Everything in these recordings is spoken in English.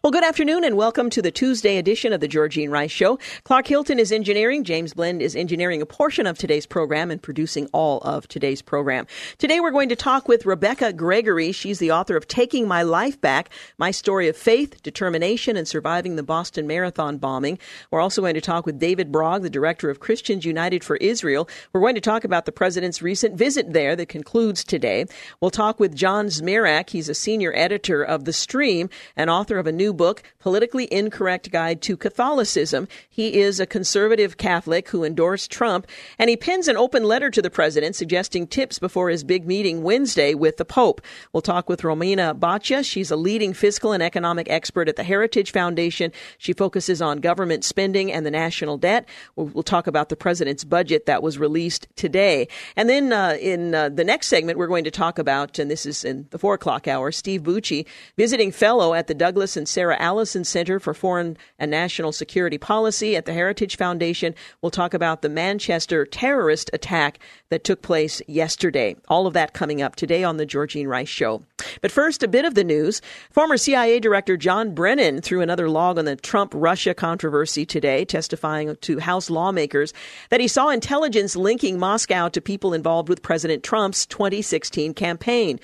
Well, good afternoon and welcome to the Tuesday edition of the Georgene Rice Show. Clark Hilton is engineering. James Blend is engineering a portion of today's program and producing all of today's program. Today we're going to talk with Rebekah Gregory. She's the author of Taking My Life Back, My Story of Faith, Determination, and Surviving the Boston Marathon Bombing. We're also going to talk with David Brog, the director of Christians United for Israel. We're going to talk about the president's recent visit there that concludes today. We'll talk with John Zmirak. He's a senior editor of The Stream and author of a new new book, Politically Incorrect Guide to Catholicism. He is a conservative Catholic who endorsed Trump, and he pens an open letter to the president suggesting tips before his big meeting Wednesday with the Pope. We'll talk with Romina Boccia. She's a leading fiscal and economic expert at the Heritage Foundation. She focuses on government spending and the national debt. We'll, we'll talk about the president's budget that was released today. And then uh, in uh, the next segment, we're going to talk about, and this is in the four o'clock hour, Steve Bucci, visiting fellow at the Douglas and Sarah Allison Center for Foreign and National Security Policy at the Heritage Foundation. We'll talk about the Manchester terrorist attack that took place yesterday. All of that coming up today on the Georgene Rice Show. But first, a bit of the news. Former CIA Director John Brennan threw another log on the Trump Russia controversy today, testifying to House lawmakers that he saw intelligence linking Moscow to people involved with President Trump's 2016 campaign.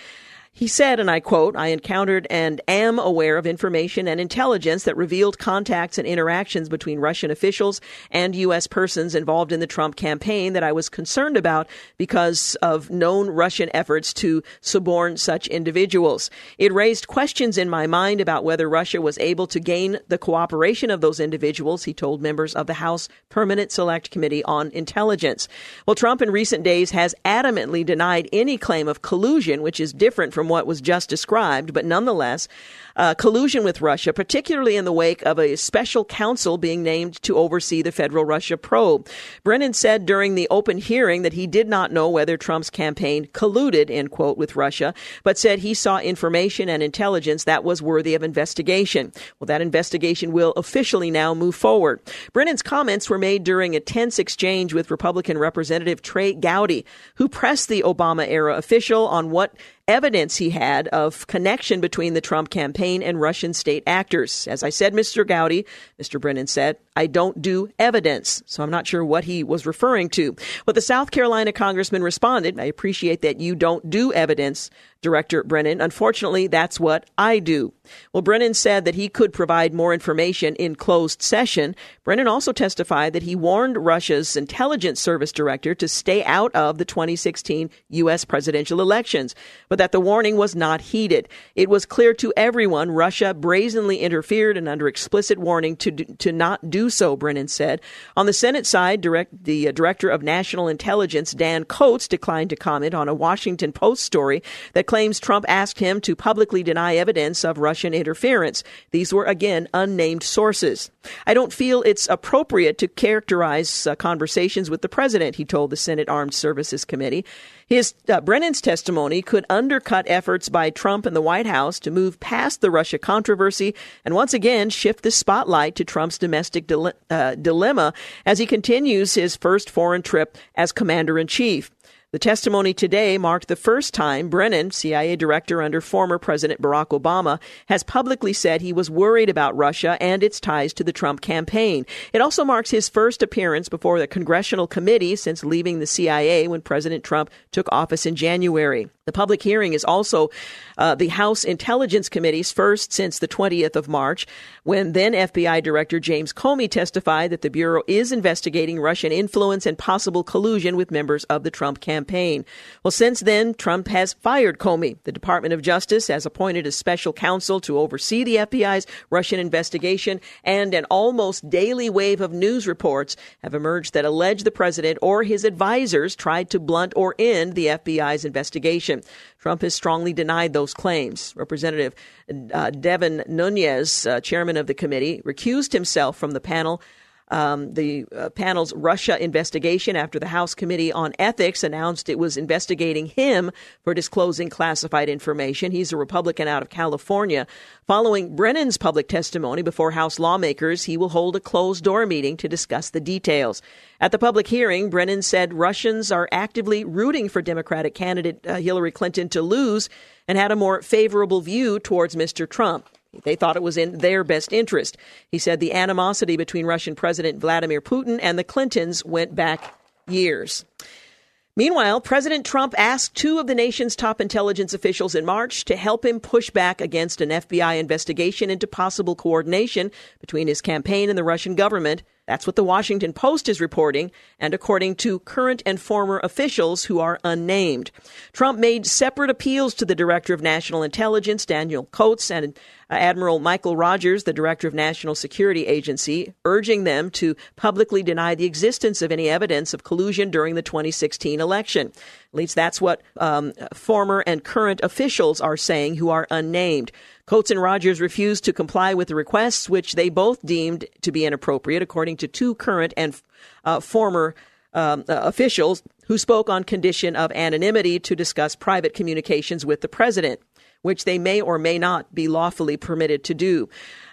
He said, and I quote, I encountered and am aware of information and intelligence that revealed contacts and interactions between Russian officials and U.S. persons involved in the Trump campaign that I was concerned about because of known Russian efforts to suborn such individuals. It raised questions in my mind about whether Russia was able to gain the cooperation of those individuals, he told members of the House Permanent Select Committee on Intelligence. Well, Trump in recent days has adamantly denied any claim of collusion, which is different from from what was just described, but nonetheless, uh, collusion with Russia, particularly in the wake of a special counsel being named to oversee the federal Russia probe. Brennan said during the open hearing that he did not know whether Trump's campaign colluded, end quote, with Russia, but said he saw information and intelligence that was worthy of investigation. Well, that investigation will officially now move forward. Brennan's comments were made during a tense exchange with Republican Representative Trey Gowdy, who pressed the Obama era official on what evidence he had of connection between the Trump campaign and Russian state actors. As I said, Mr. Gowdy, Mr. Brennan said, I don't do evidence. So I'm not sure what he was referring to. But the South Carolina congressman responded, I appreciate that you don't do evidence, Director Brennan. Unfortunately, that's what I do. Well, Brennan said that he could provide more information in closed session. Brennan also testified that he warned Russia's intelligence service director to stay out of the 2016 U.S. presidential elections, but that the warning was not heeded. It was clear to everyone Russia brazenly interfered and under explicit warning to, to not do so, Brennan said. On the Senate side, direct, the uh, director of national intelligence, Dan Coats, declined to comment on a Washington Post story that claims Trump asked him to publicly deny evidence of Russian interference. These were, again, unnamed sources. I don't feel it's appropriate to characterize uh, conversations with the president, he told the Senate Armed Services Committee. His uh, Brennan's testimony could undercut efforts by Trump and the White House to move past the Russia controversy and once again shift the spotlight to Trump's domestic dile- uh, dilemma as he continues his first foreign trip as commander in chief. The testimony today marked the first time Brennan, CIA director under former President Barack Obama, has publicly said he was worried about Russia and its ties to the Trump campaign. It also marks his first appearance before the congressional committee since leaving the CIA when President Trump took office in January. The public hearing is also uh, the House Intelligence Committee's first since the 20th of March, when then FBI Director James Comey testified that the Bureau is investigating Russian influence and possible collusion with members of the Trump campaign. Well, since then, Trump has fired Comey. The Department of Justice has appointed a special counsel to oversee the FBI's Russian investigation, and an almost daily wave of news reports have emerged that allege the president or his advisors tried to blunt or end the FBI's investigation. Trump has strongly denied those claims. Representative uh, Devin Nunes, uh, chairman of the committee, recused himself from the panel um, the uh, panel's Russia investigation after the House Committee on Ethics announced it was investigating him for disclosing classified information. He's a Republican out of California. Following Brennan's public testimony before House lawmakers, he will hold a closed door meeting to discuss the details. At the public hearing, Brennan said Russians are actively rooting for Democratic candidate uh, Hillary Clinton to lose and had a more favorable view towards Mr. Trump. They thought it was in their best interest. He said the animosity between Russian President Vladimir Putin and the Clintons went back years. Meanwhile, President Trump asked two of the nation's top intelligence officials in March to help him push back against an FBI investigation into possible coordination between his campaign and the Russian government that's what the Washington Post is reporting, and according to current and former officials who are unnamed. Trump made separate appeals to the Director of National Intelligence, Daniel Coats, and Admiral Michael Rogers, the Director of National Security Agency, urging them to publicly deny the existence of any evidence of collusion during the 2016 election. At least that's what um, former and current officials are saying who are unnamed. Coats and Rogers refused to comply with the requests, which they both deemed to be inappropriate, according to two current and uh, former um, uh, officials who spoke on condition of anonymity to discuss private communications with the president which they may or may not be lawfully permitted to do.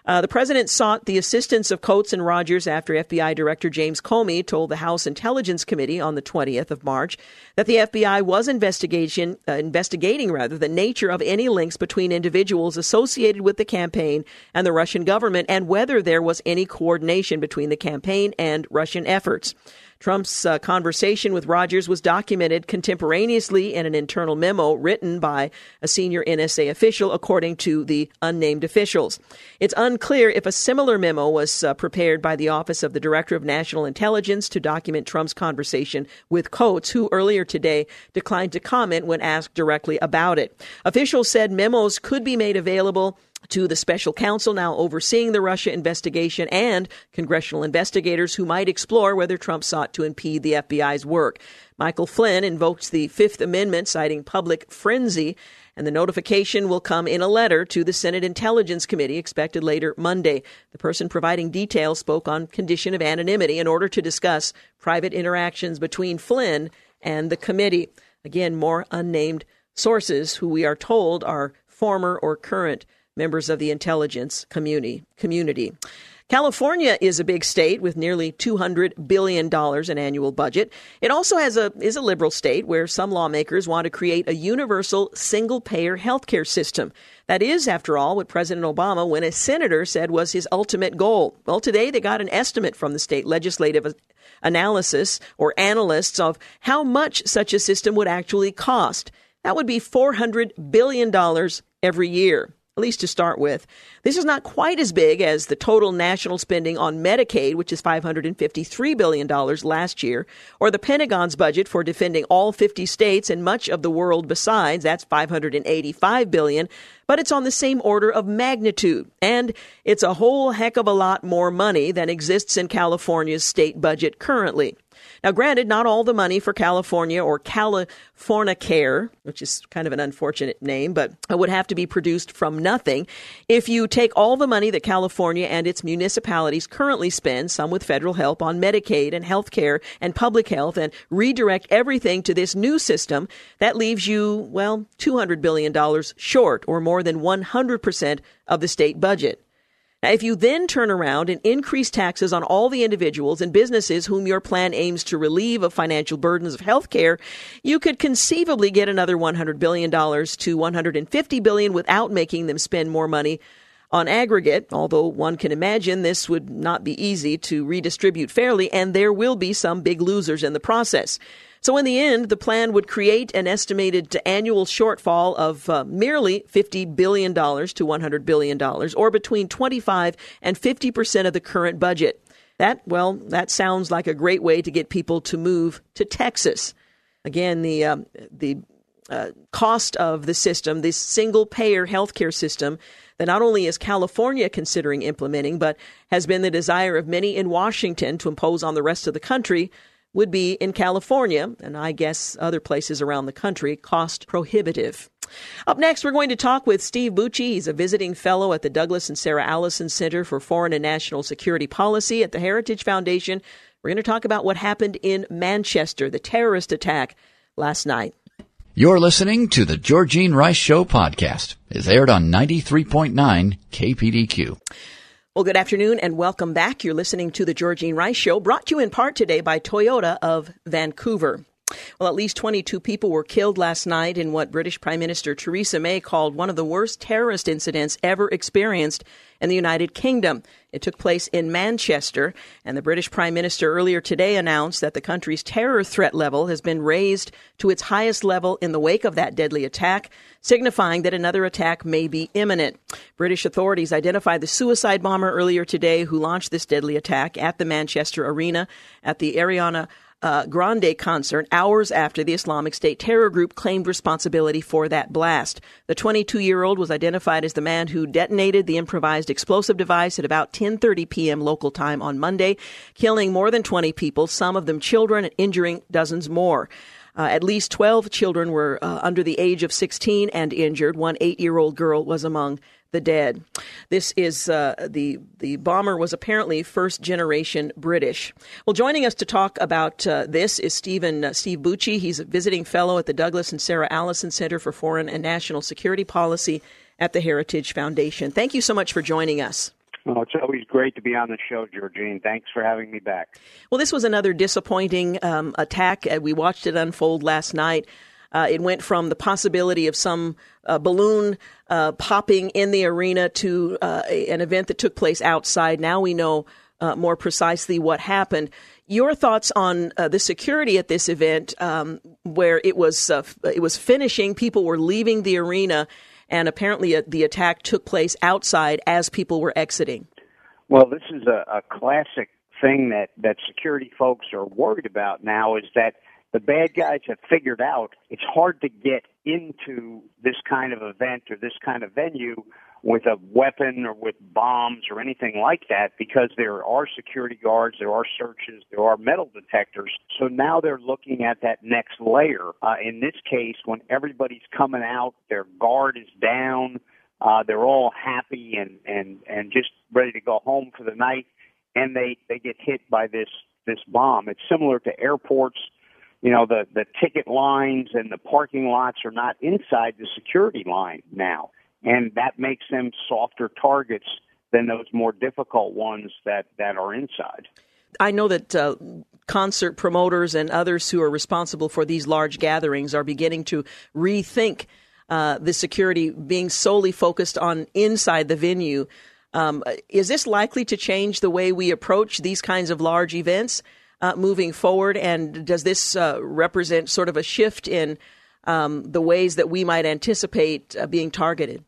Uh, the president sought the assistance of Coats and Rogers after FBI Director James Comey told the House Intelligence Committee on the 20th of March that the FBI was investigation uh, investigating rather the nature of any links between individuals associated with the campaign and the Russian government and whether there was any coordination between the campaign and Russian efforts. Trump's uh, conversation with Rogers was documented contemporaneously in an internal memo written by a senior NSA official, according to the unnamed officials. It's unclear if a similar memo was uh, prepared by the Office of the Director of National Intelligence to document Trump's conversation with Coats, who earlier today declined to comment when asked directly about it. Officials said memos could be made available to the special counsel now overseeing the Russia investigation and congressional investigators who might explore whether Trump sought to impede the FBI's work. Michael Flynn invokes the Fifth Amendment, citing public frenzy, and the notification will come in a letter to the Senate Intelligence Committee expected later Monday. The person providing details spoke on condition of anonymity in order to discuss private interactions between Flynn and the committee. Again, more unnamed sources who we are told are former or current members of the intelligence community. community. California is a big state with nearly $200 billion in annual budget. It also has a, is a liberal state where some lawmakers want to create a universal single payer healthcare system. That is, after all, what President Obama, when a senator, said was his ultimate goal. Well, today they got an estimate from the state legislative analysis or analysts of how much such a system would actually cost. That would be $400 billion every year least to start with. This is not quite as big as the total national spending on Medicaid, which is $553 billion last year, or the Pentagon's budget for defending all 50 states and much of the world besides. That's 585 billion. But it's on the same order of magnitude. And it's a whole heck of a lot more money than exists in California's state budget currently. Now, granted, not all the money for California or Californicare, which is kind of an unfortunate name, but would have to be produced from nothing. If you take all the money that California and its municipalities currently spend, some with federal help, on Medicaid and health care and public health, and redirect everything to this new system, that leaves you, well, $200 billion short, or more than 100% of the state budget. Now, if you then turn around and increase taxes on all the individuals and businesses whom your plan aims to relieve of financial burdens of health care, you could conceivably get another $100 billion to 150 billion without making them spend more money on aggregate, although one can imagine this would not be easy to redistribute fairly, and there will be some big losers in the process. So, in the end, the plan would create an estimated annual shortfall of uh, merely $50 billion to $100 billion, or between 25 and 50 percent of the current budget. That, well, that sounds like a great way to get people to move to Texas. Again, the, um, the uh, cost of the system, this single payer healthcare system that not only is California considering implementing, but has been the desire of many in Washington to impose on the rest of the country, would be in California, and I guess other places around the country, cost prohibitive. Up next, we're going to talk with Steve Bucci. He's a visiting fellow at the Douglas and Sarah Allison Center for Foreign and National Security Policy at the Heritage Foundation. We're going to talk about what happened in Manchester, the terrorist attack last night. You're listening to the Georgene Rice Show podcast. It's aired on 93.9 KPDQ. Well, good afternoon and welcome back. You're listening to the Georgene Rice Show, brought to you in part today by Toyota of Vancouver. Well, at least 22 people were killed last night in what British Prime Minister Theresa May called one of the worst terrorist incidents ever experienced in the United Kingdom. It took place in Manchester, and the British Prime Minister earlier today announced that the country's terror threat level has been raised to its highest level in the wake of that deadly attack, signifying that another attack may be imminent. British authorities identified the suicide bomber earlier today who launched this deadly attack at the Manchester Arena at the Ariana uh, Grande concert hours after the Islamic State terror group claimed responsibility for that blast. The 22 year old was identified as the man who detonated the improvised explosive device at about 10:30 p.m. local time on Monday, killing more than 20 people, some of them children, and injuring dozens more. Uh, at least 12 children were uh, under the age of 16 and injured. One eight year old girl was among the dead. This is uh, the the bomber was apparently first generation British. Well, joining us to talk about uh, this is Stephen uh, Steve Bucci. He's a visiting fellow at the Douglas and Sarah Allison Center for Foreign and National Security Policy at the Heritage Foundation. Thank you so much for joining us. Oh, it's always great to be on the show, Georgene. Thanks for having me back. Well, this was another disappointing um, attack. Uh, we watched it unfold last night. Uh, it went from the possibility of some uh, balloon uh, popping in the arena to uh, an event that took place outside. Now we know uh, more precisely what happened. Your thoughts on uh, the security at this event, um, where it was it was finishing, people were leaving the arena, and apparently the attack took place outside as people were exiting. Well, this is a, a classic thing that that security folks are worried about now. Is that the bad guys have figured out it's hard to get into this kind of event or this kind of venue with a weapon or with bombs or anything like that because there are security guards, there are searches, there are metal detectors. So now they're looking at that next layer. Uh, in this case, when everybody's coming out, their guard is down, uh, they're all happy and, and, and just ready to go home for the night and they, they get hit by this, this bomb. It's similar to airports you know, the, the ticket lines and the parking lots are not inside the security line now. And that makes them softer targets than those more difficult ones that, that are inside. I know that uh, concert promoters and others who are responsible for these large gatherings are beginning to rethink uh, the security being solely focused on inside the venue. Um, is this likely to change the way we approach these kinds of large events? Uh, moving forward? And does this uh, represent sort of a shift in um, the ways that we might anticipate uh, being targeted?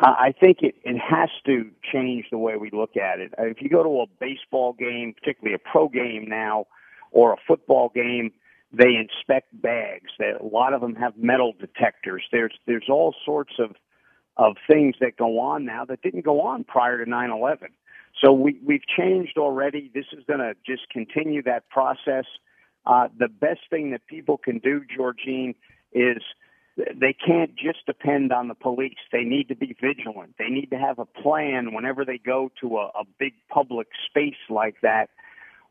I think it, it has to change the way we look at it. If you go to a baseball game, particularly a pro game now, or a football game, they inspect bags. They, a lot of them have metal detectors. There's there's all sorts of of things that go on now that didn't go on prior to 9/11. So we, we've changed already. This is going to just continue that process. Uh, the best thing that people can do, Georgene, is they can't just depend on the police. They need to be vigilant. They need to have a plan whenever they go to a, a big public space like that.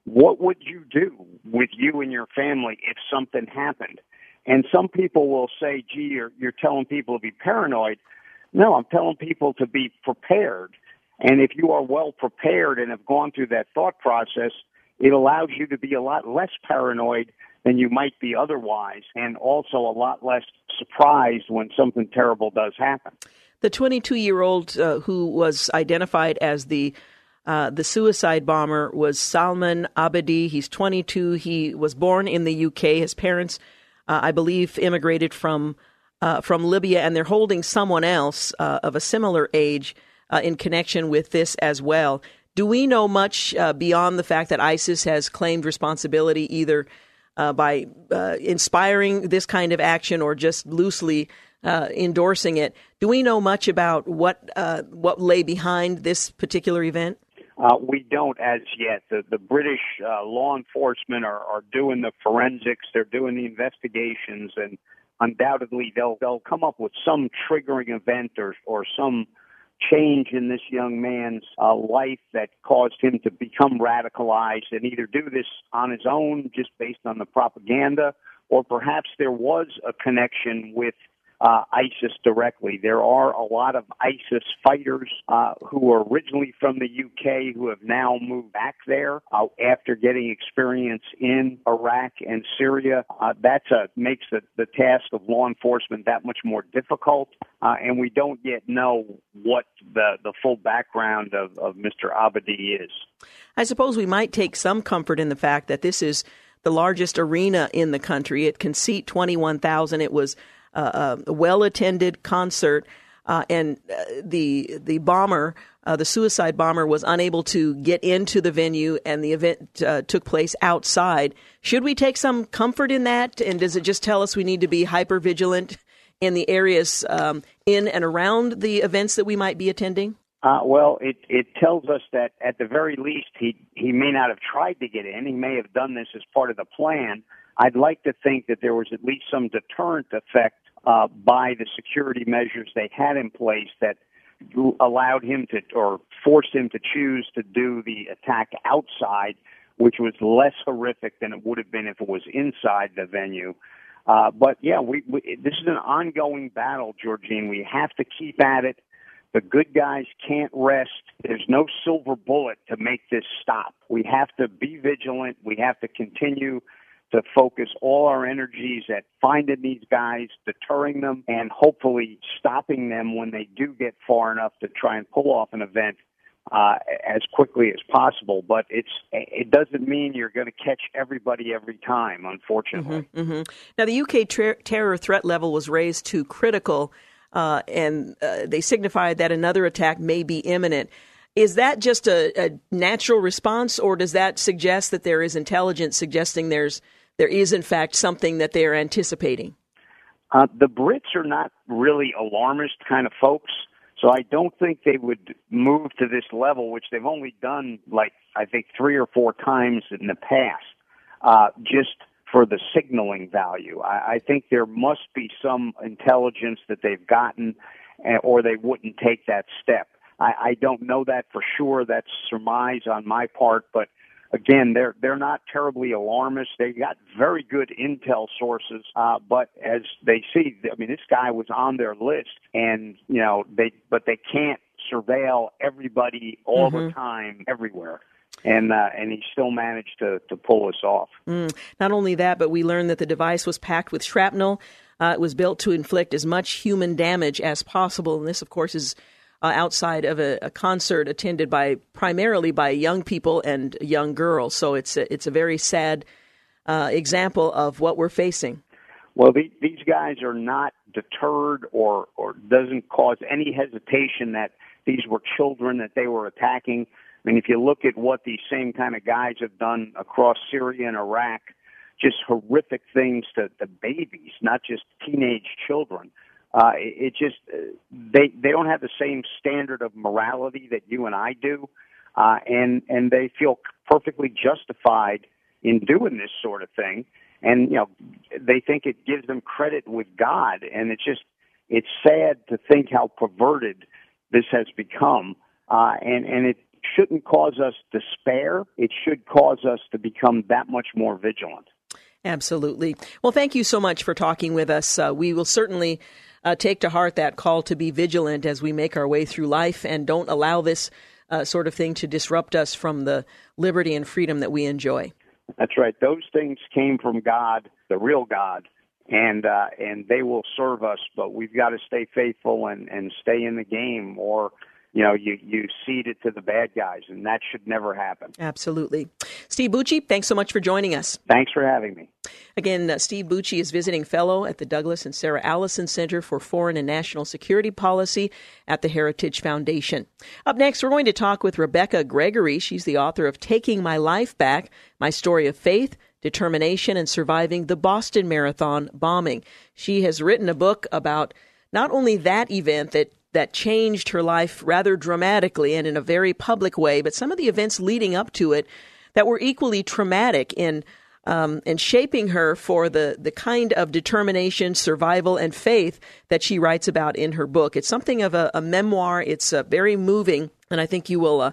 What would you do with you and your family if something happened? And some people will say, gee, you're, you're telling people to be paranoid. No, I'm telling people to be prepared and if you are well prepared and have gone through that thought process, it allows you to be a lot less paranoid than you might be otherwise, and also a lot less surprised when something terrible does happen. The 22 year old uh, who was identified as the Uh, the suicide bomber was Salman Abedi. He's 22. He was born in the UK. His parents, uh, I believe, immigrated from uh, from Libya, and they're holding someone else uh, of a similar age uh, in connection with this as well. Do we know much uh, beyond the fact that ISIS has claimed responsibility either by inspiring this kind of action or just loosely endorsing it? Do we know much about what what lay behind this particular event? Uh, we don't as yet. The, the British uh, law enforcement are, are doing the forensics. They're doing the investigations, and undoubtedly they'll they'll come up with some triggering event or or some change in this young man's uh, life that caused him to become radicalized and either do this on his own, just based on the propaganda, or perhaps there was a connection with uh, ISIS directly. There are a lot of ISIS fighters uh, who are originally from the UK who have now moved back there uh, after getting experience in Iraq and Syria. Uh, that's a makes the, the task of law enforcement that much more difficult, uh, and we don't yet know what the the full background of, of Mr. Abedi is. I suppose we might take some comfort in the fact that this is the largest arena in the country. It can seat 21,000. It was uh, a well attended concert. Uh, and uh, the the bomber, uh, the suicide bomber, was unable to get into the venue, and the event uh, took place outside. Should we take some comfort in that? And does it just tell us we need to be hyper vigilant in the areas um, in and around the events that we might be attending? Uh, well, it it tells us that at the very least he he may not have tried to get in. He may have done this as part of the plan. I'd like to think that there was at least some deterrent effect uh, by the security measures they had in place that allowed him to or forced him to choose to do the attack outside, which was less horrific than it would have been if it was inside the venue. Uh, but yeah, we, we, this is an ongoing battle, Georgene. We have to keep at it. The good guys can't rest. There's no silver bullet to make this stop. We have to be vigilant. We have to continue to focus all our energies at finding these guys, deterring them, and hopefully stopping them when they do get far enough to try and pull off an event uh, as quickly as possible. But it's it doesn't mean you're going to catch everybody every time, unfortunately. Mm-hmm, mm-hmm. Now, the UK ter- terror threat level was raised to critical, uh, and uh, they signified that another attack may be imminent. Is that just a, a, natural response, or does that suggest that there is intelligence suggesting there's there is, in fact, something that they are anticipating? Uh, the Brits are not really alarmist kind of folks, so I don't think they would move to this level, which they've only done like I think three or four times in the past, uh, just for the signaling value. I, I think there must be some intelligence that they've gotten, uh, or they wouldn't take that step. I, I don't know that for sure. That's surmise on my part, but again, they're they're not terribly alarmist. They got very good intel sources, uh, but as they see, I mean, this guy was on their list, and you know they but they can't surveil everybody all mm-hmm. the time everywhere. And uh, and he still managed to to pull us off. Mm. Not only that, but we learned that the device was packed with shrapnel. Uh, it was built to inflict as much human damage as possible, and this, of course, is uh, outside of a, a, concert attended by primarily by young people and young girls. So it's a, it's a very sad uh, example of what we're facing. Well, the, these guys are not deterred or or doesn't cause any hesitation that these were children that they were attacking. I mean, if you look at what these same kind of guys have done across Syria and Iraq, just horrific things to, to babies, not just teenage children uh, it, it just they they don't have the same standard of morality that you and I do, uh, and and they feel perfectly justified in doing this sort of thing, and you know they think it gives them credit with God, and it's just it's sad to think how perverted this has become, uh, and and it shouldn't cause us despair. It should cause us to become that much more vigilant. Absolutely. Well, thank you so much for talking with us. Uh, we will certainly uh, take to heart that call to be vigilant as we make our way through life and don't allow this uh, sort of thing to disrupt us from the liberty and freedom that we enjoy. That's right. Those things came from God, the real God, and uh, and they will serve us. But we've got to stay faithful and and stay in the game, or you know, you, you cede it to the bad guys, and that should never happen. Absolutely. Steve Bucci, thanks so much for joining us. Thanks for having me. Again, uh, Steve Bucci is visiting fellow at the Douglas and Sarah Allison Center for Foreign and National Security Policy at the Heritage Foundation. Up next, we're going to talk with Rebekah Gregory. She's the author of Taking My Life Back My Story of Faith, Determination, and Surviving the Boston Marathon Bombing. She has written a book about not only that event that that changed her life rather dramatically and in a very public way, but some of the events leading up to it that were equally traumatic in um, and shaping her for the, the kind of determination, survival, and faith that she writes about in her book. It's something of a, a memoir. It's uh, very moving, and I think you will uh,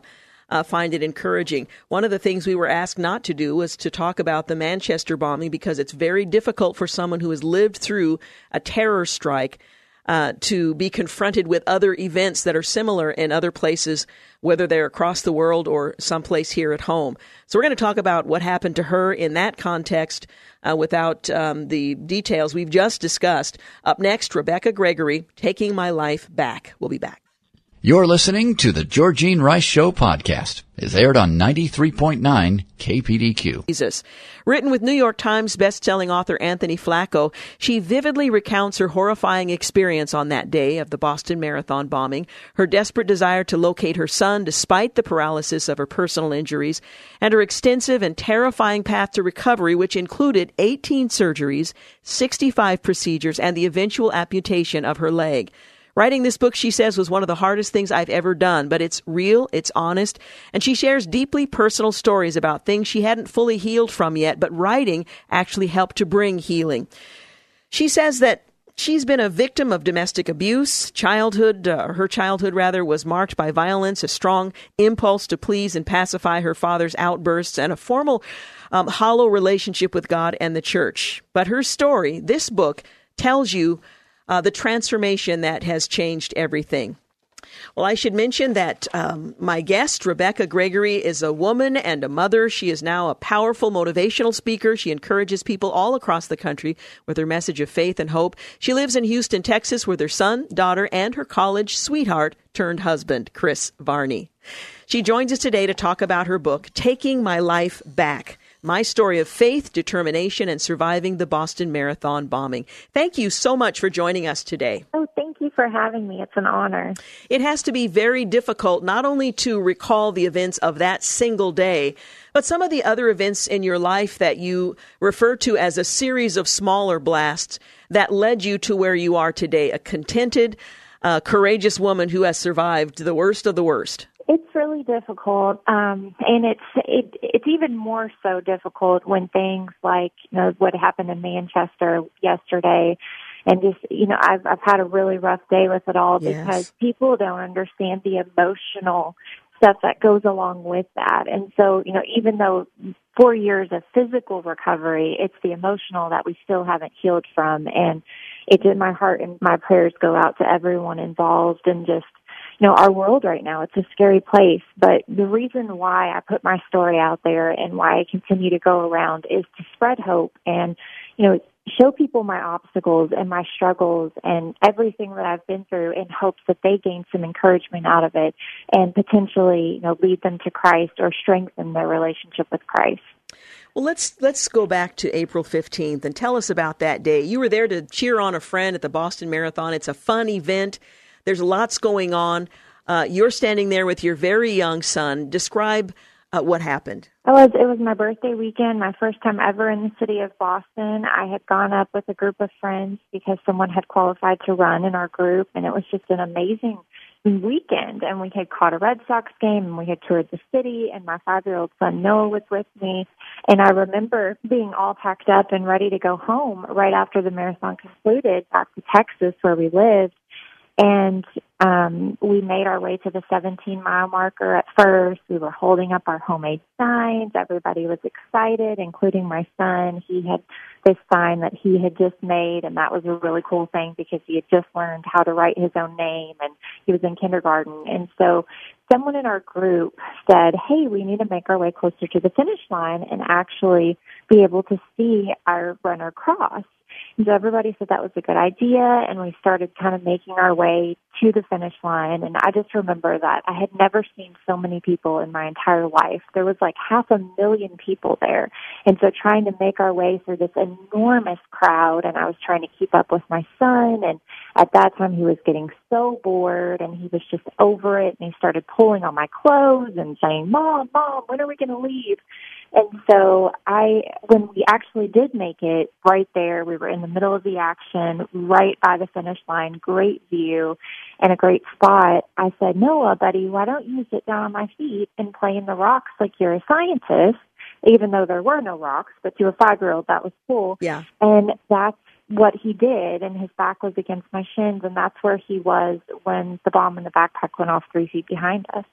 uh, find it encouraging. One of the things we were asked not to do was to talk about the Manchester bombing because it's very difficult for someone who has lived through a terror strike uh, to be confronted with other events that are similar in other places, whether they're across the world or someplace here at home. So we're going to talk about what happened to her in that context uh, without um, the details we've just discussed. Up next, Rebekah Gregory, Taking My Life Back. We'll be back. You're listening to the Georgene Rice Show podcast. It's aired on 93.9 KPDQ. Jesus. Written with New York Times bestselling author Anthony Flacco, she vividly recounts her horrifying experience on that day of the Boston Marathon bombing, her desperate desire to locate her son despite the paralysis of her personal injuries, and her extensive and terrifying path to recovery, which included 18 surgeries, 65 procedures, and the eventual amputation of her leg. Writing this book, she says, was one of the hardest things I've ever done, but it's real, it's honest, and she shares deeply personal stories about things she hadn't fully healed from yet, but writing actually helped to bring healing. She says that She's been a victim of domestic abuse. Childhood, uh, her childhood rather, was marked by violence, a strong impulse to please and pacify her father's outbursts, and a formal, um, hollow relationship with God and the church. But her story, this book, tells you uh, the transformation that has changed everything. Well, I should mention that um, my guest, Rebekah Gregory, is a woman and a mother. She is now a powerful motivational speaker. She encourages people all across the country with her message of faith and hope. She lives in Houston, Texas, with her son, daughter, and her college sweetheart turned husband, Chris Varney. She joins us today to talk about her book, Taking My Life Back my story of faith, determination, and surviving the Boston Marathon bombing. Thank you so much for joining us today. Oh, thank you for having me. It's an honor. It has to be very difficult not only to recall the events of that single day, but some of the other events in your life that you refer to as a series of smaller blasts that led you to where you are today, a contented, uh, courageous woman who has survived the worst of the worst. It's really difficult, um, and it's it, it's even more so difficult when things like you know what happened in Manchester yesterday, and just you know I've I've had a really rough day with it all yes. because people don't understand the emotional stuff that goes along with that, and so you know even though four years of physical recovery, it's the emotional that we still haven't healed from, and it did my heart and my prayers go out to everyone involved, and just you know, our world right now, it's a scary place. But the reason why I put my story out there and why I continue to go around is to spread hope and, you know, show people my obstacles and my struggles and everything that I've been through in hopes that they gain some encouragement out of it and potentially, you know, lead them to Christ or strengthen their relationship with Christ. Well, let's let's go back to April 15th and tell us about that day. You were there to cheer on a friend at the Boston Marathon. It's a fun event. There's lots going on. Uh, you're standing there with your very young son. Describe uh, what happened. It was it was my birthday weekend, my first time ever in the city of Boston. I had gone up with a group of friends because someone had qualified to run in our group, and it was just an amazing weekend. And we had caught a Red Sox game, and we had toured the city. And my five year old son Noah was with me, and I remember being all packed up and ready to go home right after the marathon concluded back to Texas where we lived. And um, we made our way to the 17 mile marker at first. We were holding up our homemade signs. Everybody was excited, including my son. He had this sign that he had just made, and that was a really cool thing because he had just learned how to write his own name and he was in kindergarten. And so someone in our group said, Hey, we need to make our way closer to the finish line and actually be able to see our runner cross. And so everybody said that was a good idea, and we started kind of making our way to the finish line. And I just remember that I had never seen so many people in my entire life. There was like half a million people there. And so trying to make our way through this enormous crowd, and I was trying to keep up with my son. And at that time, he was getting so bored, and he was just over it. And he started pulling on my clothes and saying, Mom, Mom, when are we going to leave? And so I, when we actually did make it right there, we were in the middle of the action, right by the finish line, great view and a great spot. I said, Noah, buddy, why don't you sit down on my feet and play in the rocks like you're a scientist? Even though there were no rocks, but to a five year old, that was cool. Yeah. And that's what he did and his back was against my shins and that's where he was when the bomb in the backpack went off three feet behind us.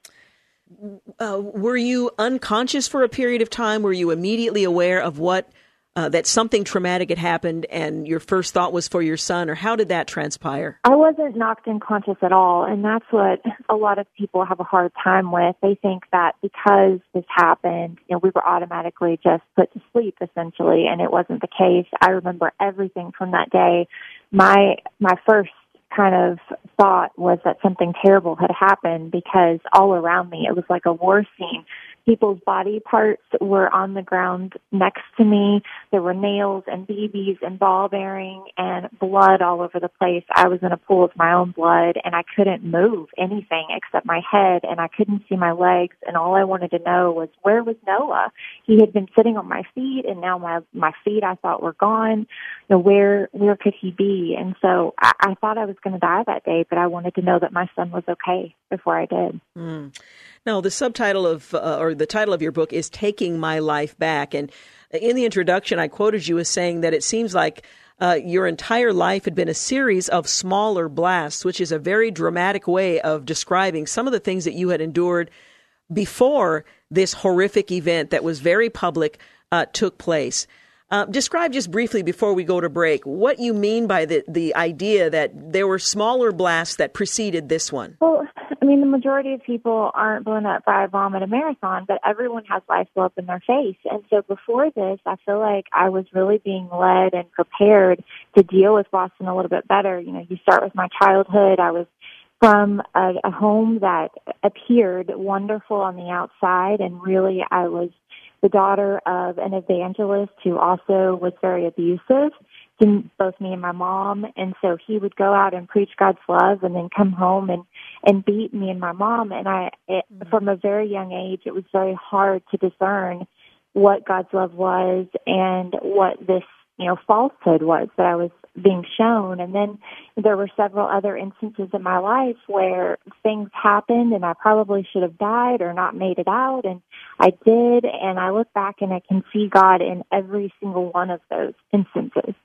Uh, were you unconscious for a period of time? Were you immediately aware of what uh, that something traumatic had happened, and your first thought was for your son, or how did that transpire? I wasn't knocked unconscious at all, and that's what a lot of people have a hard time with. They think that because this happened, you know, we were automatically just put to sleep essentially, and it wasn't the case. I remember everything from that day. My my first kind of thought was that something terrible had happened because all around me it was like a war scene people's body parts were on the ground next to me. There were nails and BBs and ball bearing and blood all over the place. I was in a pool of my own blood and I couldn't move anything except my head and I couldn't see my legs and all I wanted to know was where was Noah? He had been sitting on my feet and now my my feet I thought were gone. You know, where where could he be? And so I, I thought I was to die that day, but I wanted to know that my son was okay before I did. Mm. Now, the subtitle of, uh, or the title of your book is Taking My Life Back. And in the introduction, I quoted you as saying that it seems like uh, your entire life had been a series of smaller blasts, which is a very dramatic way of describing some of the things that you had endured before this horrific event that was very public uh, took place. Uh, describe just briefly before we go to break what you mean by the, the idea that there were smaller blasts that preceded this one. Well, I mean, the majority of people aren't blown up by a bomb at a marathon, but everyone has life blow up in their face. And so before this, I feel like I was really being led and prepared to deal with Boston a little bit better. You know, you start with my childhood. I was from a, a home that appeared wonderful on the outside, and really I was the daughter of an evangelist who also was very abusive to both me and my mom. And so he would go out and preach God's love and then come home and, and beat me and my mom. And I, it, mm-hmm. from a very young age, it was very hard to discern what God's love was and what this, you know, falsehood was that I was being shown. And then there were several other instances in my life where things happened and I probably should have died or not made it out. And I did. And I look back and I can see God in every single one of those instances.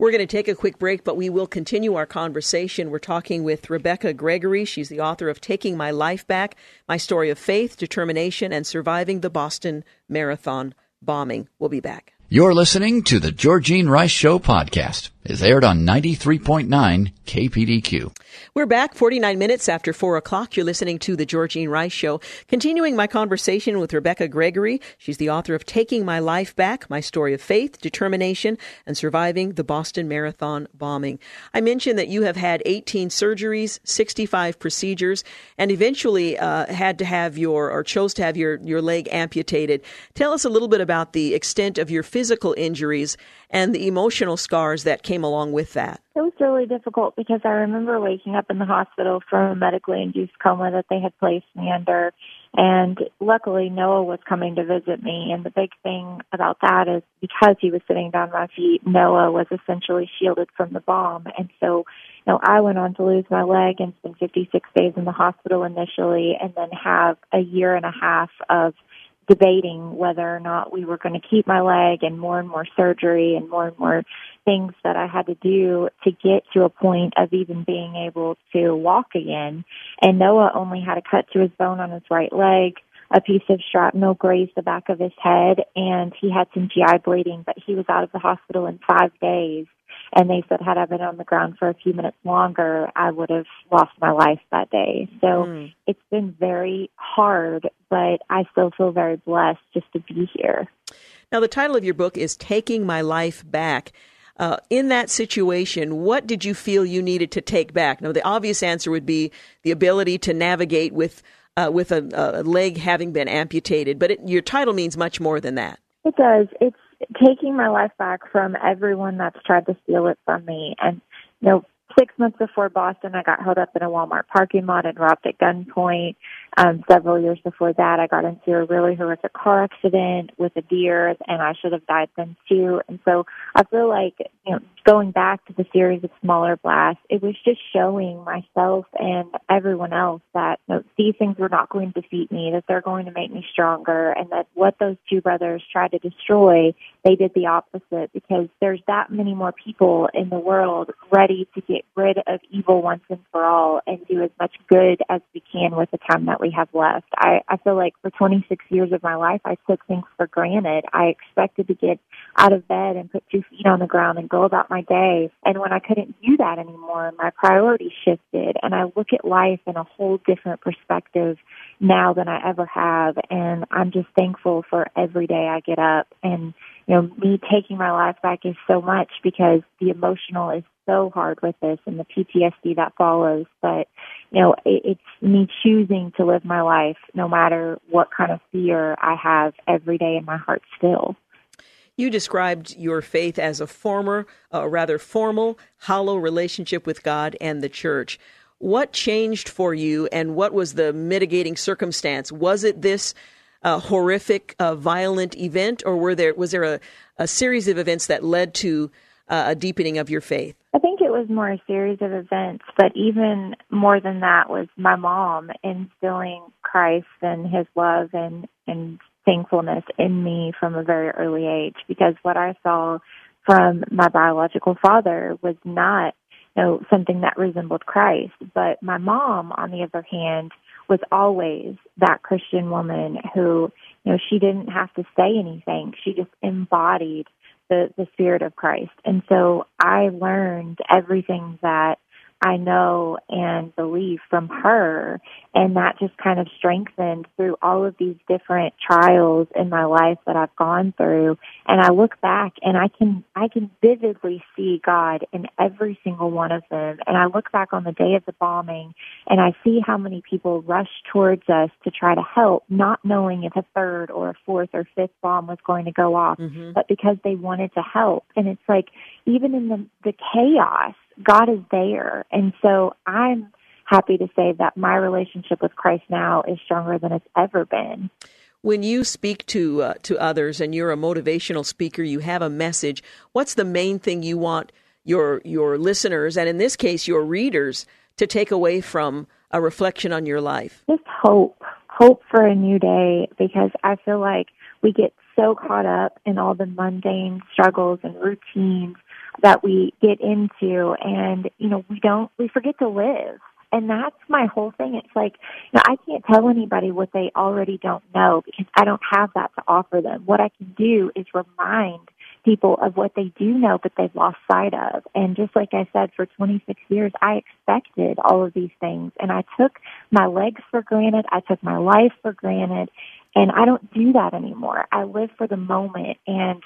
We're going to take a quick break, but we will continue our conversation. We're talking with Rebekah Gregory. She's the author of Taking My Life Back My Story of Faith, Determination, and Surviving the Boston Marathon Bombing. We'll be back. You're listening to the Georgene Rice Show podcast. Is aired on 93.9 KPDQ. We're back 49 minutes after 4 o'clock. You're listening to The Georgene Rice Show. Continuing my conversation with Rebekah Gregory. She's the author of Taking My Life Back, My Story of Faith, Determination, and Surviving the Boston Marathon Bombing. I mentioned that you have had 18 surgeries, 65 procedures, and eventually uh, had to have your, or chose to have your, your leg amputated. Tell us a little bit about the extent of your physical injuries and the emotional scars that came along with that? It was really difficult because I remember waking up in the hospital from a medically induced coma that they had placed me under. And luckily, Noah was coming to visit me. And the big thing about that is because he was sitting down my feet, Noah was essentially shielded from the bomb. And so, you know, I went on to lose my leg and spend 56 days in the hospital initially and then have a year and a half of debating whether or not we were going to keep my leg and more and more surgery and more and more things that I had to do to get to a point of even being able to walk again. And Noah only had a cut to his bone on his right leg. A piece of shrapnel grazed the back of his head and he had some GI bleeding, but he was out of the hospital in five days. And they said, had I been on the ground for a few minutes longer, I would have lost my life that day. So mm. it's been very hard, but I still feel very blessed just to be here. Now, the title of your book is Taking My Life Back. Uh, in that situation, what did you feel you needed to take back? Now, the obvious answer would be the ability to navigate with uh, with a, a, leg having been amputated, but it, your title means much more than that. It does. It's taking my life back from everyone that's tried to steal it from me, and you know, six months before Boston, I got held up in a Walmart parking lot and robbed at gunpoint. Um, several years before that, I got into a really horrific car accident with a deer, and I should have died then too. And so I feel like, you know, going back to the series of smaller blasts, it was just showing myself and everyone else that you know, these things were not going to defeat me, that they're going to make me stronger, and that what those two brothers tried to destroy, they did the opposite because there's that many more people in the world ready to get rid of evil once and for all and do as much good as we can with the time that we have left. I, I feel like for 26 years of my life, I took things for granted. I expected to get out of bed and put two feet on the ground and go about my day. And when I couldn't do that anymore, my priorities shifted and I look at life in a whole different perspective now than I ever have. And I'm just thankful for every day I get up and you know, me taking my life back is so much because the emotional is so hard with this and the PTSD that follows. But, you know, it, it's me choosing to live my life no matter what kind of fear I have every day in my heart still. You described your faith as a former, uh, rather formal, hollow relationship with God and the church. What changed for you and what was the mitigating circumstance? Was it this uh, horrific, uh, violent event, or were there was there a, a series of events that led to uh, a deepening of your faith? I think it was more a series of events, but even more than that was my mom instilling Christ and His love and and thankfulness in me from a very early age. Because what I saw from my biological father was not you know something that resembled Christ, but my mom, on the other hand, was always that Christian woman who, you know, she didn't have to say anything. She just embodied the, the spirit of Christ. And so I learned everything that I know and believe from her. And that just kind of strengthened through all of these different trials in my life that I've gone through. And I look back and I can, I can vividly see God in every single one of them. And I look back on the day of the bombing and I see how many people rushed towards us to try to help, not knowing if a third or a fourth or fifth bomb was going to go off, mm-hmm. but because they wanted to help. And it's like, even in the, the chaos, God is there. And so I'm happy to say that my relationship with Christ now is stronger than it's ever been. When you speak to uh, to others and you're a motivational speaker, you have a message. What's the main thing you want your your listeners and in this case your readers to take away from a reflection on your life? Just hope. Hope for a new day because I feel like we get so caught up in all the mundane struggles and routines that we get into and, you know, we don't, we forget to live. And that's my whole thing. It's like, you know, I can't tell anybody what they already don't know because I don't have that to offer them. What I can do is remind people of what they do know but they've lost sight of. And just like I said, for 26 years, I expected all of these things and I took my legs for granted. I took my life for granted and I don't do that anymore. I live for the moment and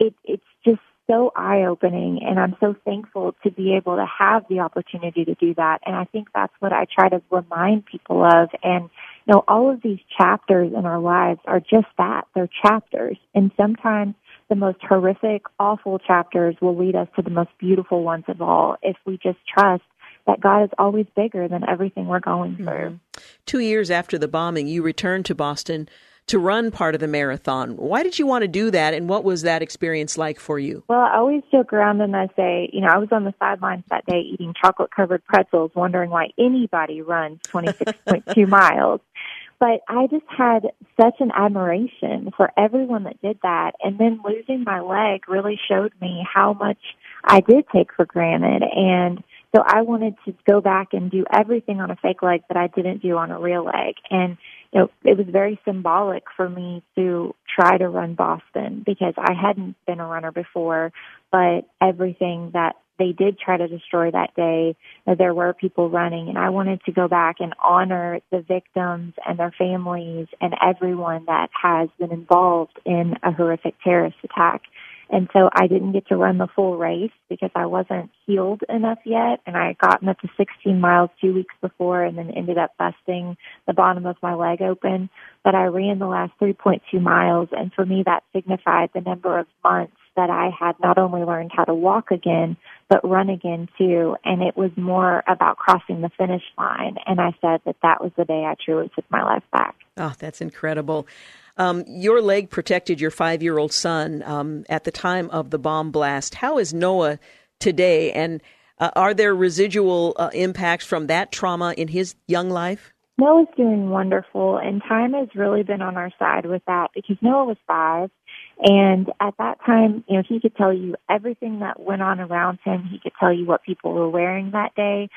it, it's just so eye opening and I'm so thankful to be able to have the opportunity to do that. And I think that's what I try to remind people of. And, you know, all of these chapters in our lives are just that. They're chapters. And sometimes the most horrific, awful chapters will lead us to the most beautiful ones of all if we just trust that God is always bigger than everything we're going through. Mm-hmm. Two years after the bombing, you returned to Boston to run part of the marathon. Why did you want to do that, and what was that experience like for you? Well, I always joke around and I say, you know, I was on the sidelines that day eating chocolate covered pretzels, wondering why anybody runs 26.2 miles. But I just had such an admiration for everyone that did that. And then losing my leg really showed me how much I did take for granted. And so I wanted to go back and do everything on a fake leg that I didn't do on a real leg. And you know, it was very symbolic for me to try to run Boston because I hadn't been a runner before, but everything that they did try to destroy that day, there were people running and I wanted to go back and honor the victims and their families and everyone that has been involved in a horrific terrorist attack. And so I didn't get to run the full race because I wasn't healed enough yet. And I had gotten up to 16 miles two weeks before and then ended up busting the bottom of my leg open. But I ran the last 3.2 miles. And for me, that signified the number of months that I had not only learned how to walk again, but run again too. And it was more about crossing the finish line. And I said that that was the day I truly took my life back. Oh, that's incredible. Um, your leg protected your five year old son um, at the time of the bomb blast. How is Noah today? And uh, are there residual uh, impacts from that trauma in his young life? Noah's doing wonderful, and time has really been on our side with that because Noah was five and at that time, you know, he could tell you everything that went on around him. He could tell you what people were wearing that day.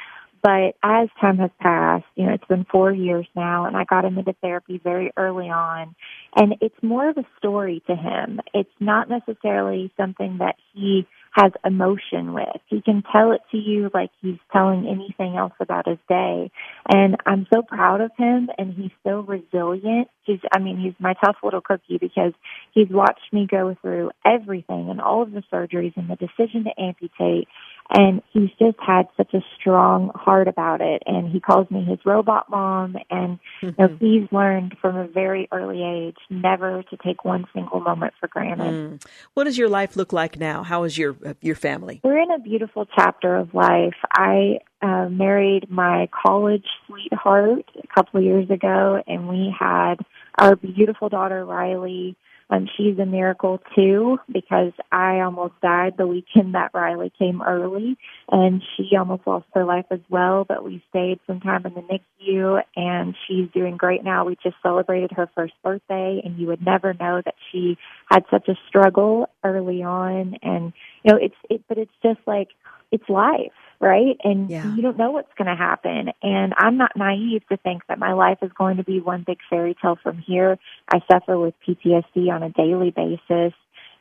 But as time has passed, you know, it's been four years now and I got him into therapy very early on. And it's more of a story to him. It's not necessarily something that he has emotion with. He can tell it to you like he's telling anything else about his day. And I'm so proud of him and he's so resilient. He's, I mean, he's my tough little cookie because he's watched me go through everything and all of the surgeries and the decision to amputate and he's just had such a strong heart about it. And he calls me his robot mom. And you know mm-hmm. he's learned from a very early age never to take one single moment for granted. Mm. what does your life look like now? How is your uh, your family? We're in a beautiful chapter of life. I uh, married my college sweetheart a couple of years ago. And we had our beautiful daughter riley um, she's a miracle too because I almost died the weekend that Riley came early and she almost lost her life as well, but we stayed some time in the NICU and she's doing great now. We just celebrated her first birthday and you would never know that she had such a struggle early on and you know, it's, it, but it's just like, it's life right? And yeah. you don't know what's going to happen. And I'm not naive to think that my life is going to be one big fairy tale from here. I suffer with PTSD on a daily basis.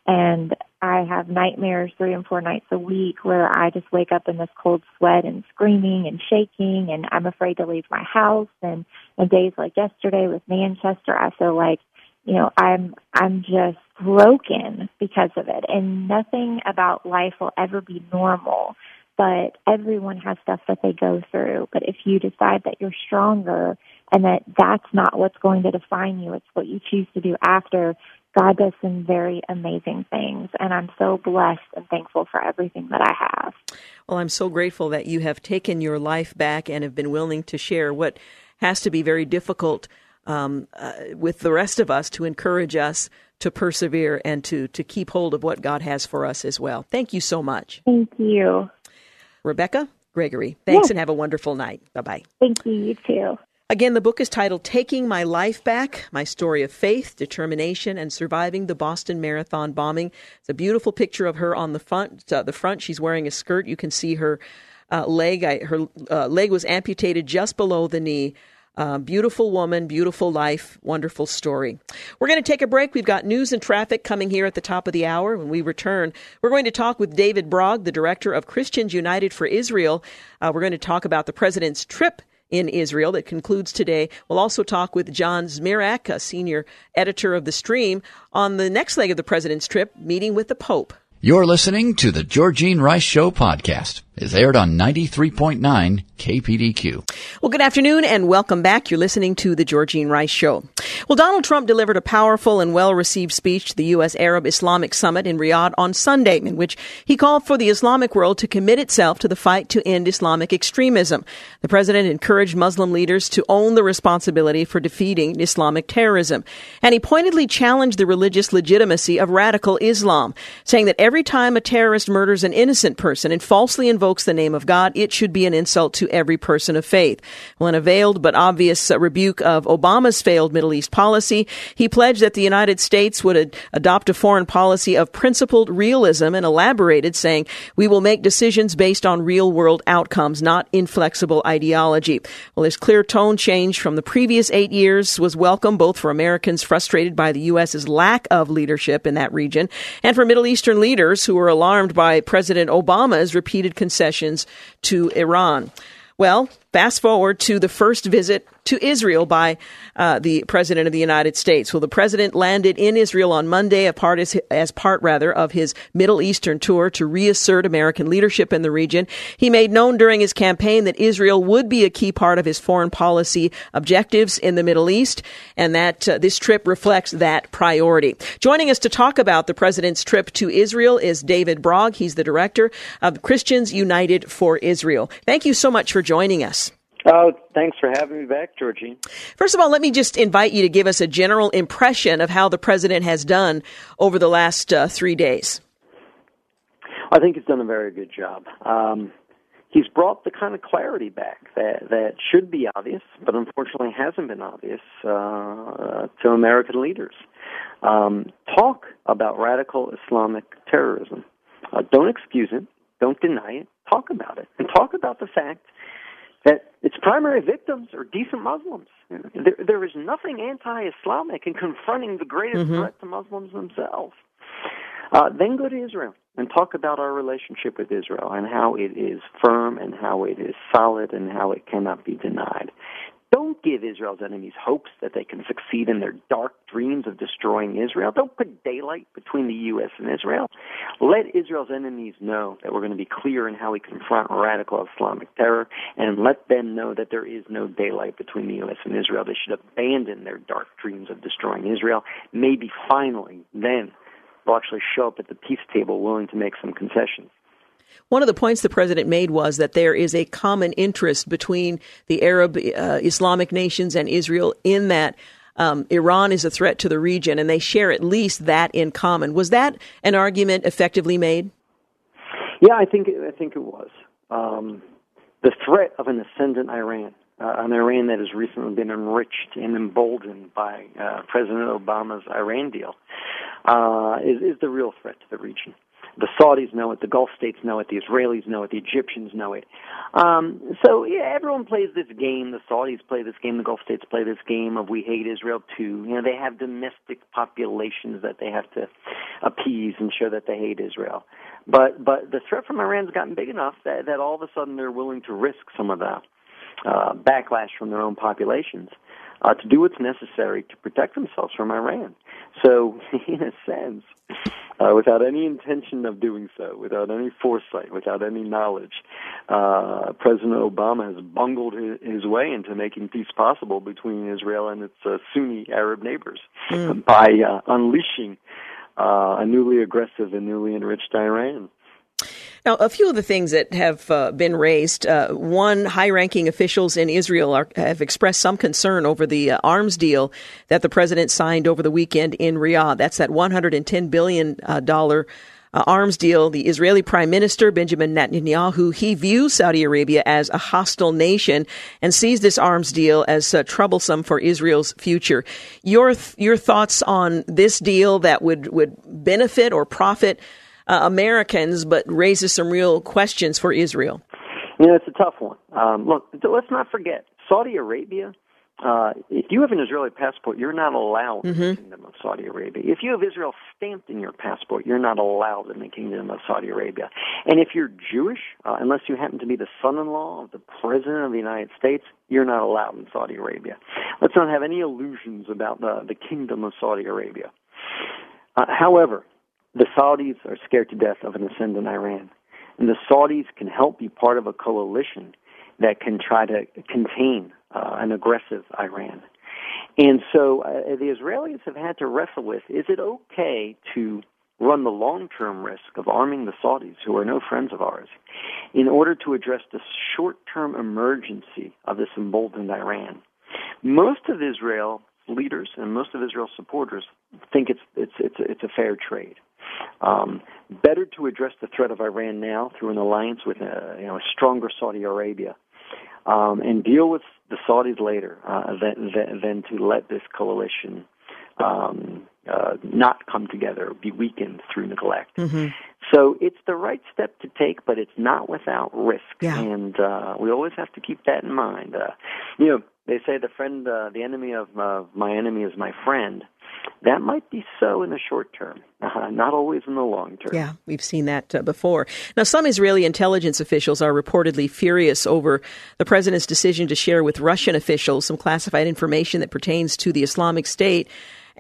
And I have nightmares three and four nights a week where I just wake up in this cold sweat and screaming and shaking and I'm afraid to leave my house. And, and days like yesterday with Manchester, I feel like, you know, I'm, I'm just broken because of it and nothing about life will ever be normal but everyone has stuff that they go through. But if you decide that you're stronger and that that's not what's going to define you, it's what you choose to do after, God does some very amazing things. And I'm so blessed and thankful for everything that I have. Well, I'm so grateful that you have taken your life back and have been willing to share what has to be very difficult um, uh, with the rest of us to encourage us to persevere and to, to keep hold of what God has for us as well. Thank you so much. Thank you. Rebekah Gregory. Thanks yes. and have a wonderful night. Bye bye. Thank you. You too. Again, the book is titled Taking My Life Back My Story of Faith, Determination, and Surviving the Boston Marathon Bombing. It's a beautiful picture of her on the front. Uh, the front, she's wearing a skirt. You can see her uh, leg. I, her uh, leg was amputated just below the knee. Uh, beautiful woman, beautiful life, wonderful story. We're going to take a break. We've got news and traffic coming here at the top of the hour. When we return, we're going to talk with David Brog, the director of Christians United for Israel. Uh, we're going to talk about the president's trip in Israel that concludes today. We'll also talk with John Zmirak, a senior editor of The Stream, on the next leg of the president's trip, meeting with the Pope. You're listening to the Georgene Rice Show podcast is aired on 93.9 KPDQ. Well, good afternoon and welcome back. You're listening to the Georgene Rice Show. Well, Donald Trump delivered a powerful and well-received speech to the U.S. Arab Islamic Summit in Riyadh on Sunday, in which he called for the Islamic world to commit itself to the fight to end Islamic extremism. The president encouraged Muslim leaders to own the responsibility for defeating Islamic terrorism. And he pointedly challenged the religious legitimacy of radical Islam, saying that every time a terrorist murders an innocent person and falsely invokes invokes the name of God, it should be an insult to every person of faith. In a veiled but obvious uh, rebuke of Obama's failed Middle East policy, he pledged that the United States would ad- adopt a foreign policy of principled realism and elaborated, saying, We will make decisions based on real world outcomes, not inflexible ideology. Well, this clear tone change from the previous eight years was welcome both for Americans frustrated by the U.S.'s lack of leadership in that region and for Middle Eastern leaders who were alarmed by President Obama's repeated to Iran. Well, Fast forward to the first visit to Israel by uh, the President of the United States. Well, the President landed in Israel on Monday as part, as, as part rather of his Middle Eastern tour to reassert American leadership in the region. He made known during his campaign that Israel would be a key part of his foreign policy objectives in the Middle East, and that uh, this trip reflects that priority. Joining us to talk about the President's trip to Israel is David Brog. He's the director of Christians United for Israel. Thank you so much for joining us. Oh, thanks for having me back, Georgie. First of all, let me just invite you to give us a general impression of how the president has done over the last uh, three days. I think he's done a very good job. Um, he's brought the kind of clarity back that that should be obvious, but unfortunately hasn't been obvious uh, to American leaders. Um, talk about radical Islamic terrorism. Uh, don't excuse it. Don't deny it. Talk about it, and talk about the fact that its primary victims are decent Muslims. There, there is nothing anti-Islamic in confronting the greatest mm-hmm. threat to Muslims themselves. Uh, then go to Israel and talk about our relationship with Israel and how it is firm and how it is solid and how it cannot be denied. Don't give Israel's enemies hopes that they can succeed in their dark dreams of destroying Israel. Don't put daylight between the U.S. and Israel. Let Israel's enemies know that we're going to be clear in how we confront radical Islamic terror, and let them know that there is no daylight between the U.S. and Israel. They should abandon their dark dreams of destroying Israel. Maybe finally, then, they'll actually show up at the peace table willing to make some concessions. One of the points the president made was that there is a common interest between the Arab uh, Islamic nations and Israel in that um, Iran is a threat to the region, and they share at least that in common. Was that an argument effectively made? Yeah, I think I think it was. Um, the threat of an ascendant Iran, uh, an Iran that has recently been enriched and emboldened by uh, President Obama's Iran deal, uh, is, is the real threat to the region. The Saudis know it, the Gulf states know it, the Israelis know it, the Egyptians know it. Um, so yeah, everyone plays this game. The Saudis play this game. The Gulf states play this game of we hate Israel too. You know, they have domestic populations that they have to appease and show that they hate Israel. But but the threat from Iran's gotten big enough that that all of a sudden they're willing to risk some of the uh, backlash from their own populations uh, to do what's necessary to protect themselves from Iran. So, in a sense, uh, without any intention of doing so, without any foresight, without any knowledge, uh, President Obama has bungled his, way into making peace possible between Israel and its uh, Sunni Arab neighbors mm. by uh, unleashing uh, a newly aggressive and newly enriched Iran. Now, a few of the things that have uh, been raised. Uh, one, high-ranking officials in Israel are, have expressed some concern over the uh, arms deal that the president signed over the weekend in Riyadh. That's that $110 billion. Uh, arms deal. The Israeli Prime Minister Benjamin Netanyahu he views Saudi Arabia as a hostile nation and sees this arms deal as uh, troublesome for Israel's future. Your th- your thoughts on this deal that would would benefit or profit uh, Americans, but raises some real questions for Israel. You know, it's a tough one. Um, look, let's not forget Saudi Arabia. Uh, if you have an Israeli passport, you're not allowed mm-hmm. in the mm-hmm. Kingdom of Saudi Arabia. If you have Israel stamped in your passport, you're not allowed in the Kingdom of Saudi Arabia. And if you're Jewish, uh, unless you happen to be the son-in-law of the President of the United States, you're not allowed in Saudi Arabia. Let's not have any illusions about the, the Kingdom of Saudi Arabia. Uh, however, the Saudis are scared to death of an ascendant Iran. And the Saudis can help be part of a coalition that can try to contain uh, an aggressive Iran. And so uh, the Israelis have had to wrestle with is it okay to run the long term risk of arming the Saudis, who are no friends of ours, in order to address the short term emergency of this emboldened Iran? Most of Israel leaders and most of Israel's supporters think it's it's it's it's a fair trade. Um, better to address the threat of Iran now through an alliance with a, you know, a stronger Saudi Arabia um, and deal with the Saudis later uh, than, than, than to let this coalition um, uh, not come together, be weakened through neglect. Mm-hmm. So it's the right step to take, but it's not without risk, yeah. and uh, we always have to keep that in mind. Uh, you know, they say the friend, uh, the enemy of uh, my enemy is my friend. That might be so in the short term, uh, not always in the long term. Yeah, we've seen that uh, before. Now, some Israeli intelligence officials are reportedly furious over the president's decision to share with Russian officials some classified information that pertains to the Islamic State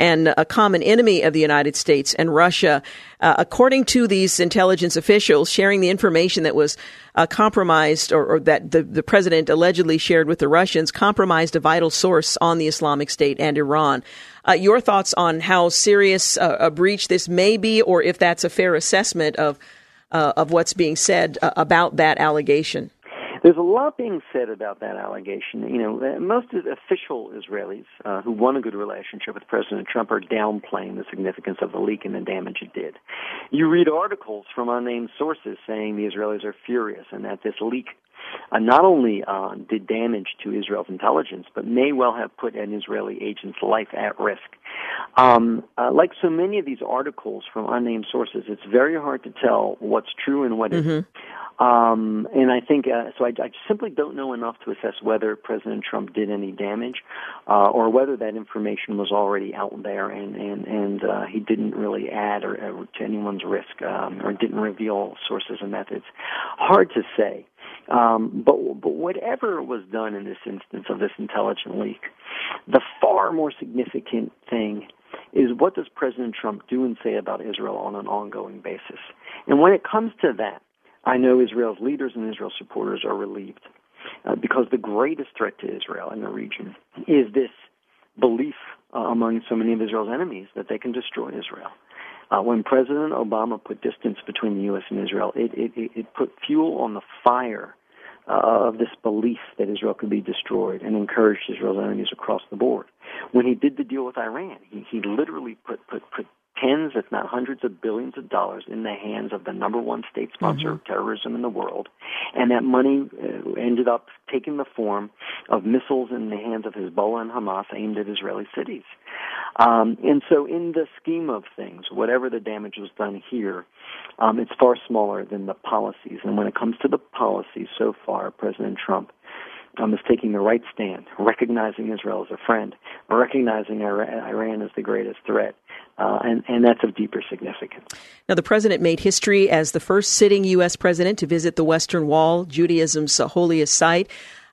and a common enemy of the United States and Russia. Uh, according to these intelligence officials, sharing the information that was uh, compromised or, or, that the, the president allegedly shared with the Russians compromised a vital source on the Islamic State and Iran. Uh, your thoughts on how serious uh, a breach this may be, or if that's a fair assessment of uh, of what's being said uh, about that allegation? There's a lot being said about that allegation. You know, uh, most official Israelis uh, who want a good relationship with President Trump are downplaying the significance of the leak and the damage it did. You read articles from unnamed sources saying the Israelis are furious and that this leak uh, not only uh, did damage to Israel's intelligence, but may well have put an Israeli agent's life at risk. Um, uh, like so many of these articles from unnamed sources, it's very hard to tell what's true and what mm-hmm. Um, and I think uh, so. I, I simply don't know enough to assess whether President Trump did any damage, uh, or whether that information was already out there and and and uh, he didn't really add or, or to anyone's risk, um, or didn't reveal sources and methods. Hard to say. Um, but but whatever was done in this instance of this intelligent leak, the far more significant thing is what does President Trump do and say about Israel on an ongoing basis? And when it comes to that, I know Israel's leaders and Israel's supporters are relieved uh, because the greatest threat to Israel in the region is this belief uh, among so many of Israel's enemies that they can destroy Israel. Uh, when President Obama put distance between the U.S. and Israel, it, it, it put fuel on the fire Uh, of this belief that Israel could be destroyed and encouraged Israel's enemies across the board. When he did the deal with Iran, he, he literally put, put, put tens, if not hundreds of billions of dollars in the hands of the number one state sponsor mm-hmm. of terrorism in the world. And that money uh, ended up taking the form of missiles in the hands of Hezbollah and Hamas aimed at Israeli cities. Um, and so, in the scheme of things, whatever the damage was done here, um, it's far smaller than the policies. And when it comes to the policies so far, President Trump um, is taking the right stand, recognizing Israel as a friend, recognizing Iran as the greatest threat, uh, and, and that's of deeper significance. Now, the president made history as the first sitting U.S. president to visit the Western Wall, Judaism's holiest site.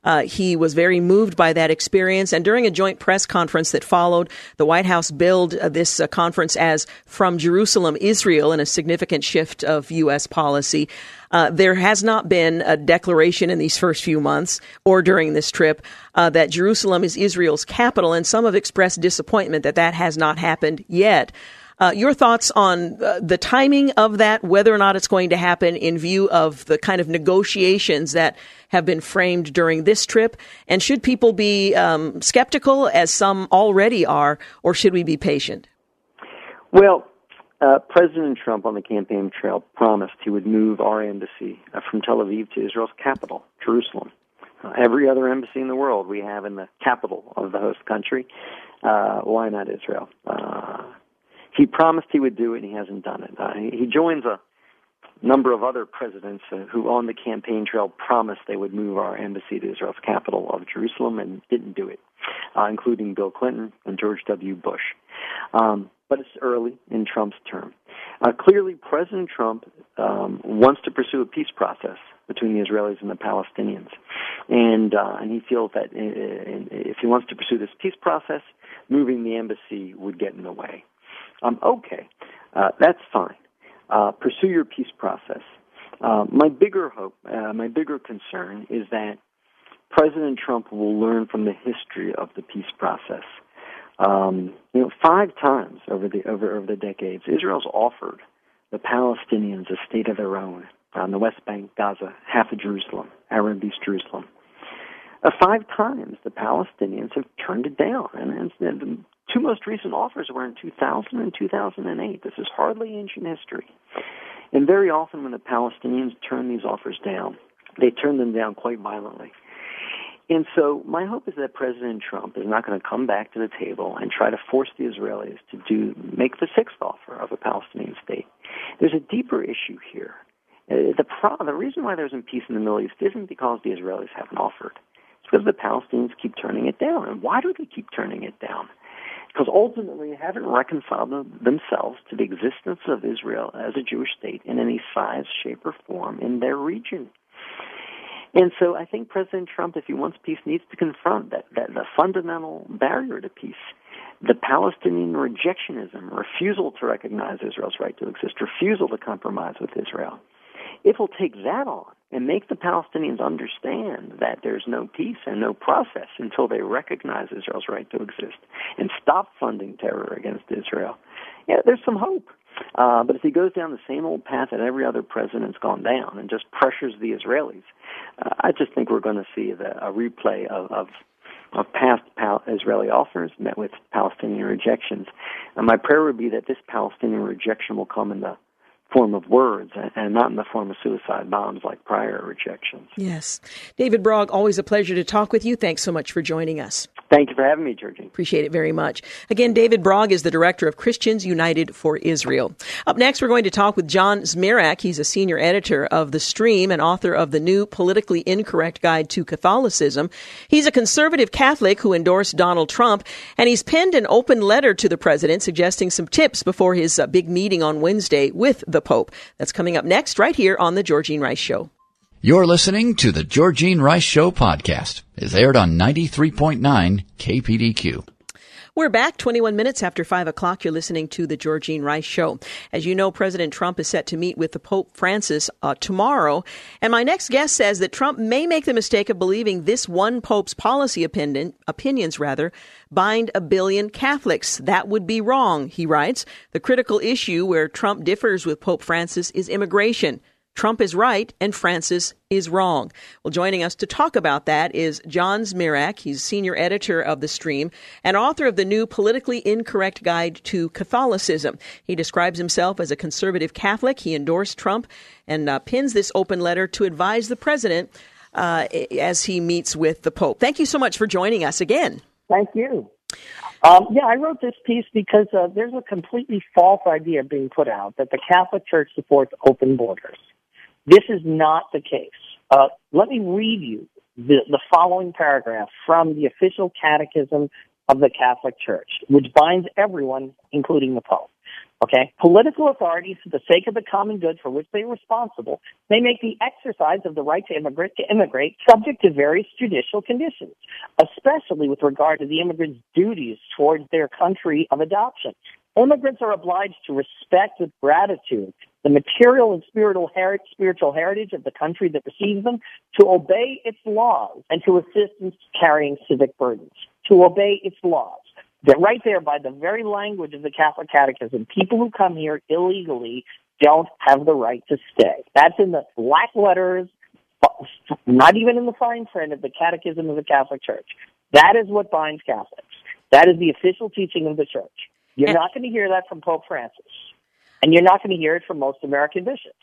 Uh, he was very moved by that experience. And during a joint press conference that followed, the White House billed uh, this uh, conference as From Jerusalem, Israel, in a significant shift of U.S. policy. Uh, there has not been a declaration in these first few months or during this trip uh, that Jerusalem is Israel's capital, and some have expressed disappointment that that has not happened yet. Uh, your thoughts on uh, the timing of that, whether or not it's going to happen in view of the kind of negotiations that have been framed during this trip, and should people be um, skeptical, as some already are, or should we be patient? Well, uh, President Trump on the campaign trail promised he would move our embassy uh, from Tel Aviv to Israel's capital, Jerusalem. Uh, every other embassy in the world we have in the capital of the host country. Uh, why not Israel? Uh, he promised he would do it, and he hasn't done it. Uh, he, joins a number of other presidents uh, who, on the campaign trail, promised they would move our embassy to Israel's capital of Jerusalem and didn't do it, uh, including Bill Clinton and George W. Bush. Um, but it's early in Trump's term. Uh, clearly, President Trump um, wants to pursue a peace process between the Israelis and the Palestinians, and uh, and he feels that uh, if he wants to pursue this peace process, moving the embassy would get in the way. Um, okay, uh, that's fine. Uh, pursue your peace process. Uh, my bigger hope, uh, my bigger concern is that President Trump will learn from the history of the peace process. Um, you know, five times over the over, over the decades, Israel's offered the Palestinians a state of their own on the West Bank, Gaza, half of Jerusalem, Arab East Jerusalem. Uh, five times the Palestinians have turned it down, and, and two most recent offers were in 2000 and 2008. This is hardly ancient history. And very often, when the Palestinians turn these offers down, they turn them down quite violently. And so my hope is that President Trump is not going to come back to the table and try to force the Israelis to do make the sixth offer of a Palestinian state. There's a deeper issue here. Uh, the pro- the reason why there isn't peace in the Middle East isn't because the Israelis haven't offered. It's because the Palestinians keep turning it down. And why do they keep turning it down? Because ultimately they haven't reconciled themselves to the existence of Israel as a Jewish state in any size, shape, or form in their region. And so I think President Trump, if he wants peace, needs to confront that, that the fundamental barrier to peace, the Palestinian rejectionism, refusal to recognize Israel's right to exist, refusal to compromise with Israel. If he'll take that on and make the Palestinians understand that there's no peace and no process until they recognize Israel's right to exist and stop funding terror against Israel, yeah, there's some hope. Uh, but if he goes down the same old path that every other president's gone down and just pressures the Israelis, uh, I just think we're going to see the, a replay of, of of past Pal- Israeli offers met with Palestinian rejections. And my prayer would be that this Palestinian rejection will come in the form of words and not in the form of suicide bombs like prior rejections. Yes. David Brog, always a pleasure to talk with you. Thanks so much for joining us. Thank you for having me, Georgie. Appreciate it very much. Again, David Brog is the director of Christians United for Israel. Up next, we're going to talk with John Zmirak. He's a senior editor of The Stream and author of the new Politically Incorrect Guide to Catholicism. He's a conservative Catholic who endorsed Donald Trump, and he's penned an open letter to the president suggesting some tips before his uh, big meeting on Wednesday with the Pope. That's coming up next, right here on The Georgene Rice Show. You're listening to the Georgene Rice Show podcast. It's aired on 93.9 KPDQ. We're back 21 minutes after 5 o'clock. You're listening to the Georgene Rice Show. As you know, President Trump is set to meet with the Pope Francis uh, tomorrow. And my next guest says that Trump may make the mistake of believing this one Pope's policy opinion, opinions rather, bind a billion Catholics. That would be wrong, he writes. The critical issue where Trump differs with Pope Francis is immigration. Trump is right and Francis is wrong. Well, joining us to talk about that is John Zmirak. He's senior editor of The Stream and author of the new Politically Incorrect Guide to Catholicism. He describes himself as a conservative Catholic. He endorsed Trump and uh, pins this open letter to advise the president uh, as he meets with the Pope. Thank you so much for joining us again. Thank you. Um, yeah, I wrote this piece because uh, there's a completely false idea being put out that the Catholic Church supports open borders. This is not the case. Uh, let me read you the, the following paragraph from the official catechism of the Catholic Church, which binds everyone, including the Pope. Okay? Political authorities, for the sake of the common good for which they are responsible, may make the exercise of the right to immigrate, to immigrate subject to various judicial conditions, especially with regard to the immigrant's duties towards their country of adoption. Immigrants are obliged to respect with gratitude the material and spiritual, her- spiritual heritage of the country that receives them, to obey its laws, and to assist in carrying civic burdens. To obey its laws. That right there, by the very language of the Catholic Catechism, people who come here illegally don't have the right to stay. That's in the black letters, not even in the fine print of the Catechism of the Catholic Church. That is what binds Catholics. That is the official teaching of the Church. You're not going to hear that from Pope Francis. And you're not going to hear it from most American bishops.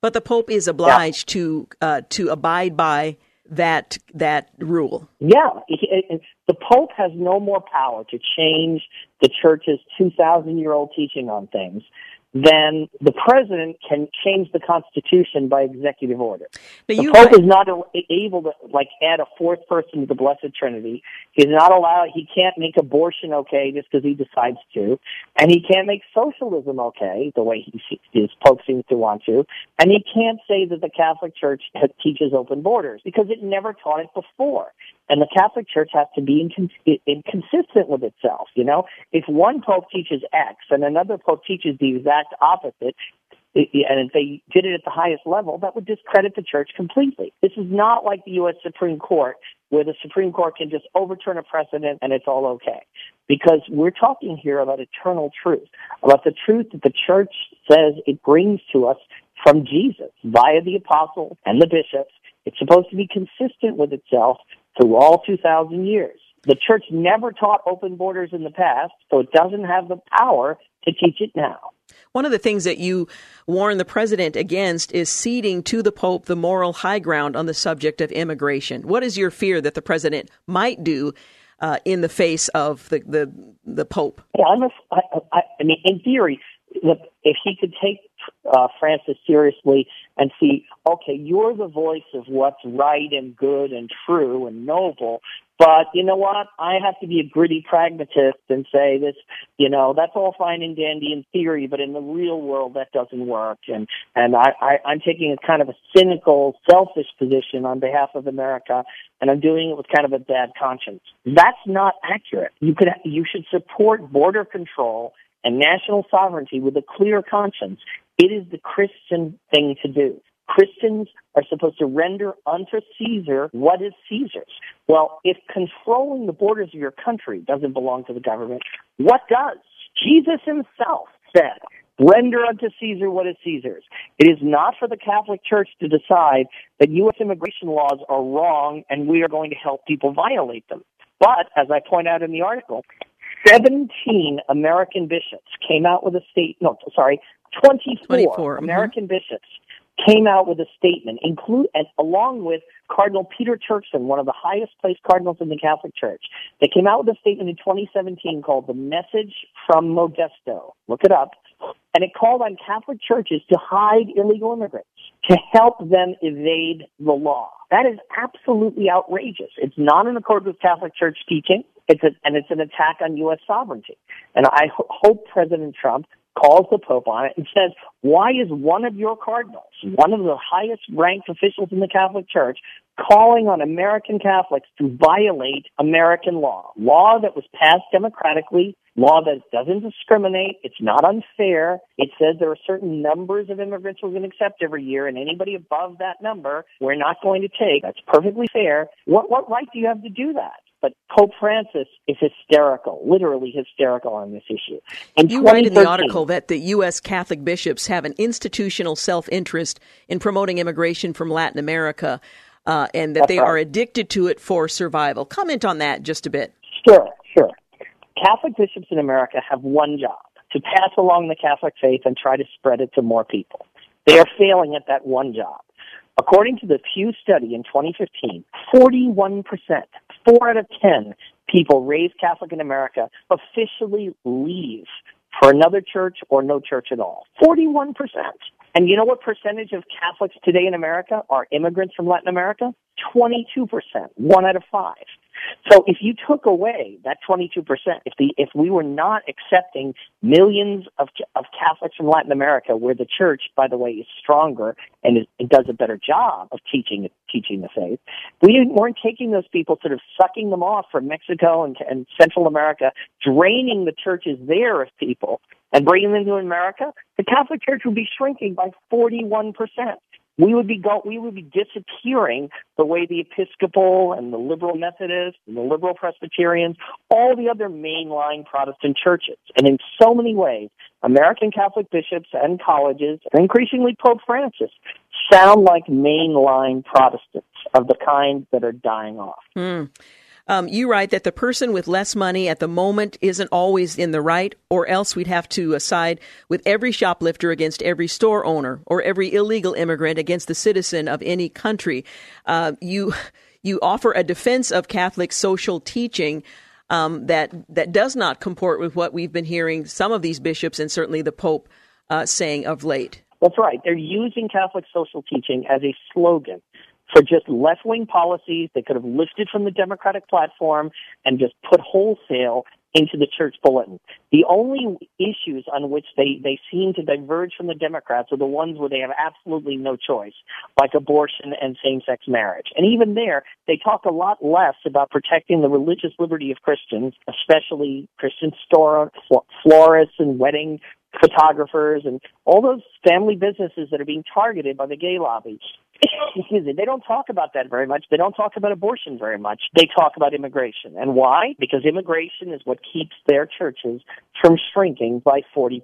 But the Pope is obliged yeah. to uh, to abide by that that rule. Yeah, the Pope has no more power to change the Church's two thousand year old teaching on things then the president can change the constitution by executive order. Now the Pope is not able to like add a fourth person to the Blessed Trinity. He's not allowed. He can't make abortion okay just because he decides to, and he can't make socialism okay the way he his Pope seems to want to, and he can't say that the Catholic Church teaches open borders because it never taught it before. And the Catholic Church has to be inconsistent with itself. You know, if one Pope teaches X and another Pope teaches the exact opposite, and if they did it at the highest level, that would discredit the church completely. This is not like the U.S. Supreme Court, where the Supreme Court can just overturn a precedent and it's all okay. Because we're talking here about eternal truth, about the truth that the church says it brings to us from Jesus via the apostles and the bishops. It's supposed to be consistent with itself through all 2,000 years. The church never taught open borders in the past, so it doesn't have the power to teach it now. One of the things that you warn the president against is ceding to the Pope the moral high ground on the subject of immigration. What is your fear that the president might do uh, in the face of the the, the Pope? Yeah, I'm a, I, I mean, in theory, if he could take uh, Francis seriously and see, okay, you're the voice of what's right and good and true and noble, but you know what? I have to be a gritty pragmatist and say this, you know, that's all fine and dandy in theory, but in the real world that doesn't work. And, and I, I, I'm taking a kind of a cynical, selfish position on behalf of America and I'm doing it with kind of a bad conscience. That's not accurate. You could, you should support border control and national sovereignty with a clear conscience. It is the Christian thing to do. Christians are supposed to render unto Caesar what is Caesar's. Well, if controlling the borders of your country doesn't belong to the government, what does? Jesus himself said, render unto Caesar what is Caesar's. It is not for the Catholic Church to decide that U.S. immigration laws are wrong and we are going to help people violate them. But, as I point out in the article, 17 American bishops came out with a state, no, sorry, 24, 24. Mm-hmm. American mm-hmm. bishops came out with a statement, include and along with Cardinal Peter Turkson, one of the highest placed cardinals in the Catholic Church. They came out with a statement in 2017 called "The Message from Modesto." Look it up, and it called on Catholic churches to hide illegal immigrants to help them evade the law. That is absolutely outrageous. It's not in accord with Catholic Church teaching. It's a, and it's an attack on U.S. sovereignty. And I ho- hope President Trump calls the Pope on it and says, why is one of your cardinals, one of the highest ranked officials in the Catholic Church, calling on American Catholics to violate American law? Law that was passed democratically, law that doesn't discriminate, it's not unfair. It says there are certain numbers of immigrants we're going to accept every year, and anybody above that number, we're not going to take. That's perfectly fair. What, what right do you have to do that? But Pope Francis is hysterical, literally hysterical on this issue. In you write in the article that the U.S. Catholic bishops have an institutional self-interest in promoting immigration from Latin America, uh, and that they right. are addicted to it for survival. Comment on that just a bit. Sure, sure. Catholic bishops in America have one job to pass along the Catholic faith and try to spread it to more people. They are failing at that one job. According to the Pew study in 2015, 41%, four out of 10 people raised Catholic in America officially leave for another church or no church at all. 41%. And you know what percentage of Catholics today in America are immigrants from Latin America? 22%, one out of five. So if you took away that 22%, if the if we were not accepting millions of of Catholics from Latin America, where the church, by the way, is stronger and, and does a better job of teaching teaching the faith, we weren't taking those people, sort of sucking them off from Mexico and, and Central America, draining the churches there of people and bringing them to America. The Catholic Church would be shrinking by 41 percent we would be go- we would be disappearing the way the Episcopal and the liberal Methodists and the liberal Presbyterians, all the other mainline Protestant churches. And in so many ways, American Catholic bishops and colleges, and increasingly Pope Francis, sound like mainline Protestants of the kind that are dying off. Mm. Um, you write that the person with less money at the moment isn't always in the right, or else we'd have to side with every shoplifter against every store owner, or every illegal immigrant against the citizen of any country. Uh, you you offer a defense of Catholic social teaching. Um, that that does not comport with what we've been hearing some of these bishops and certainly the Pope uh, saying of late. That's right. They're using Catholic social teaching as a slogan for just left wing policies they could have lifted from the Democratic platform and just put wholesale into the church bulletin. The only issues on which they, they seem to diverge from the Democrats are the ones where they have absolutely no choice, like abortion and same sex marriage. And even there, they talk a lot less about protecting the religious liberty of Christians, especially Christian store, florists and wedding photographers and all those family businesses that are being targeted by the gay lobby. Excuse me. They don't talk about that very much. They don't talk about abortion very much. They talk about immigration. And why? Because immigration is what keeps their churches from shrinking by 40%.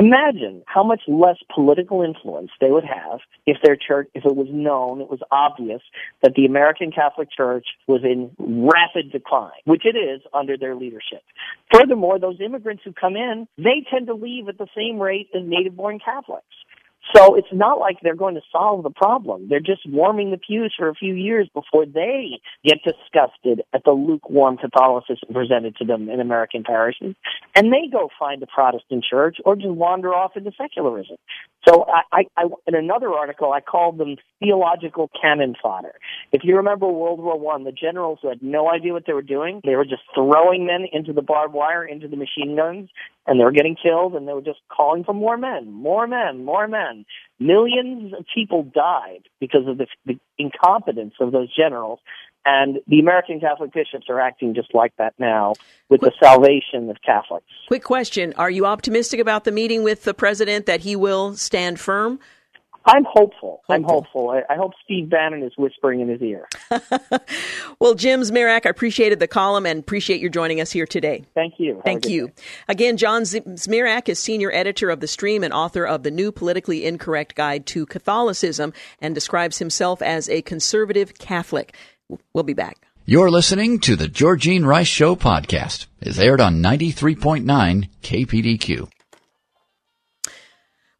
Imagine how much less political influence they would have if their church, if it was known, it was obvious that the American Catholic Church was in rapid decline, which it is under their leadership. Furthermore, those immigrants who come in, they tend to leave at the same rate as native born Catholics. So it's not like they're going to solve the problem. They're just warming the pews for a few years before they get disgusted at the lukewarm Catholicism presented to them in American parishes, and they go find a Protestant church or just wander off into secularism. So I, I, I in another article, I called them theological cannon fodder. If you remember World War One, the generals who had no idea what they were doing, they were just throwing men into the barbed wire, into the machine guns, and they were getting killed, and they were just calling for more men, more men, more men. Millions of people died because of the, the incompetence of those generals. And the American Catholic bishops are acting just like that now with quick, the salvation of Catholics. Quick question. Are you optimistic about the meeting with the president that he will stand firm? I'm hopeful. hopeful. I'm hopeful. I, I, hope Steve Bannon is whispering in his ear. well, Jim Zmirak, I appreciated the column and appreciate your joining us here today. Thank you. Have Thank you. Day. Again, John Zmirak is senior editor of The Stream and author of The New Politically Incorrect Guide to Catholicism and describes himself as a conservative Catholic. We'll be back. You're listening to the Georgene Rice Show podcast. It's aired on 93.9 KPDQ.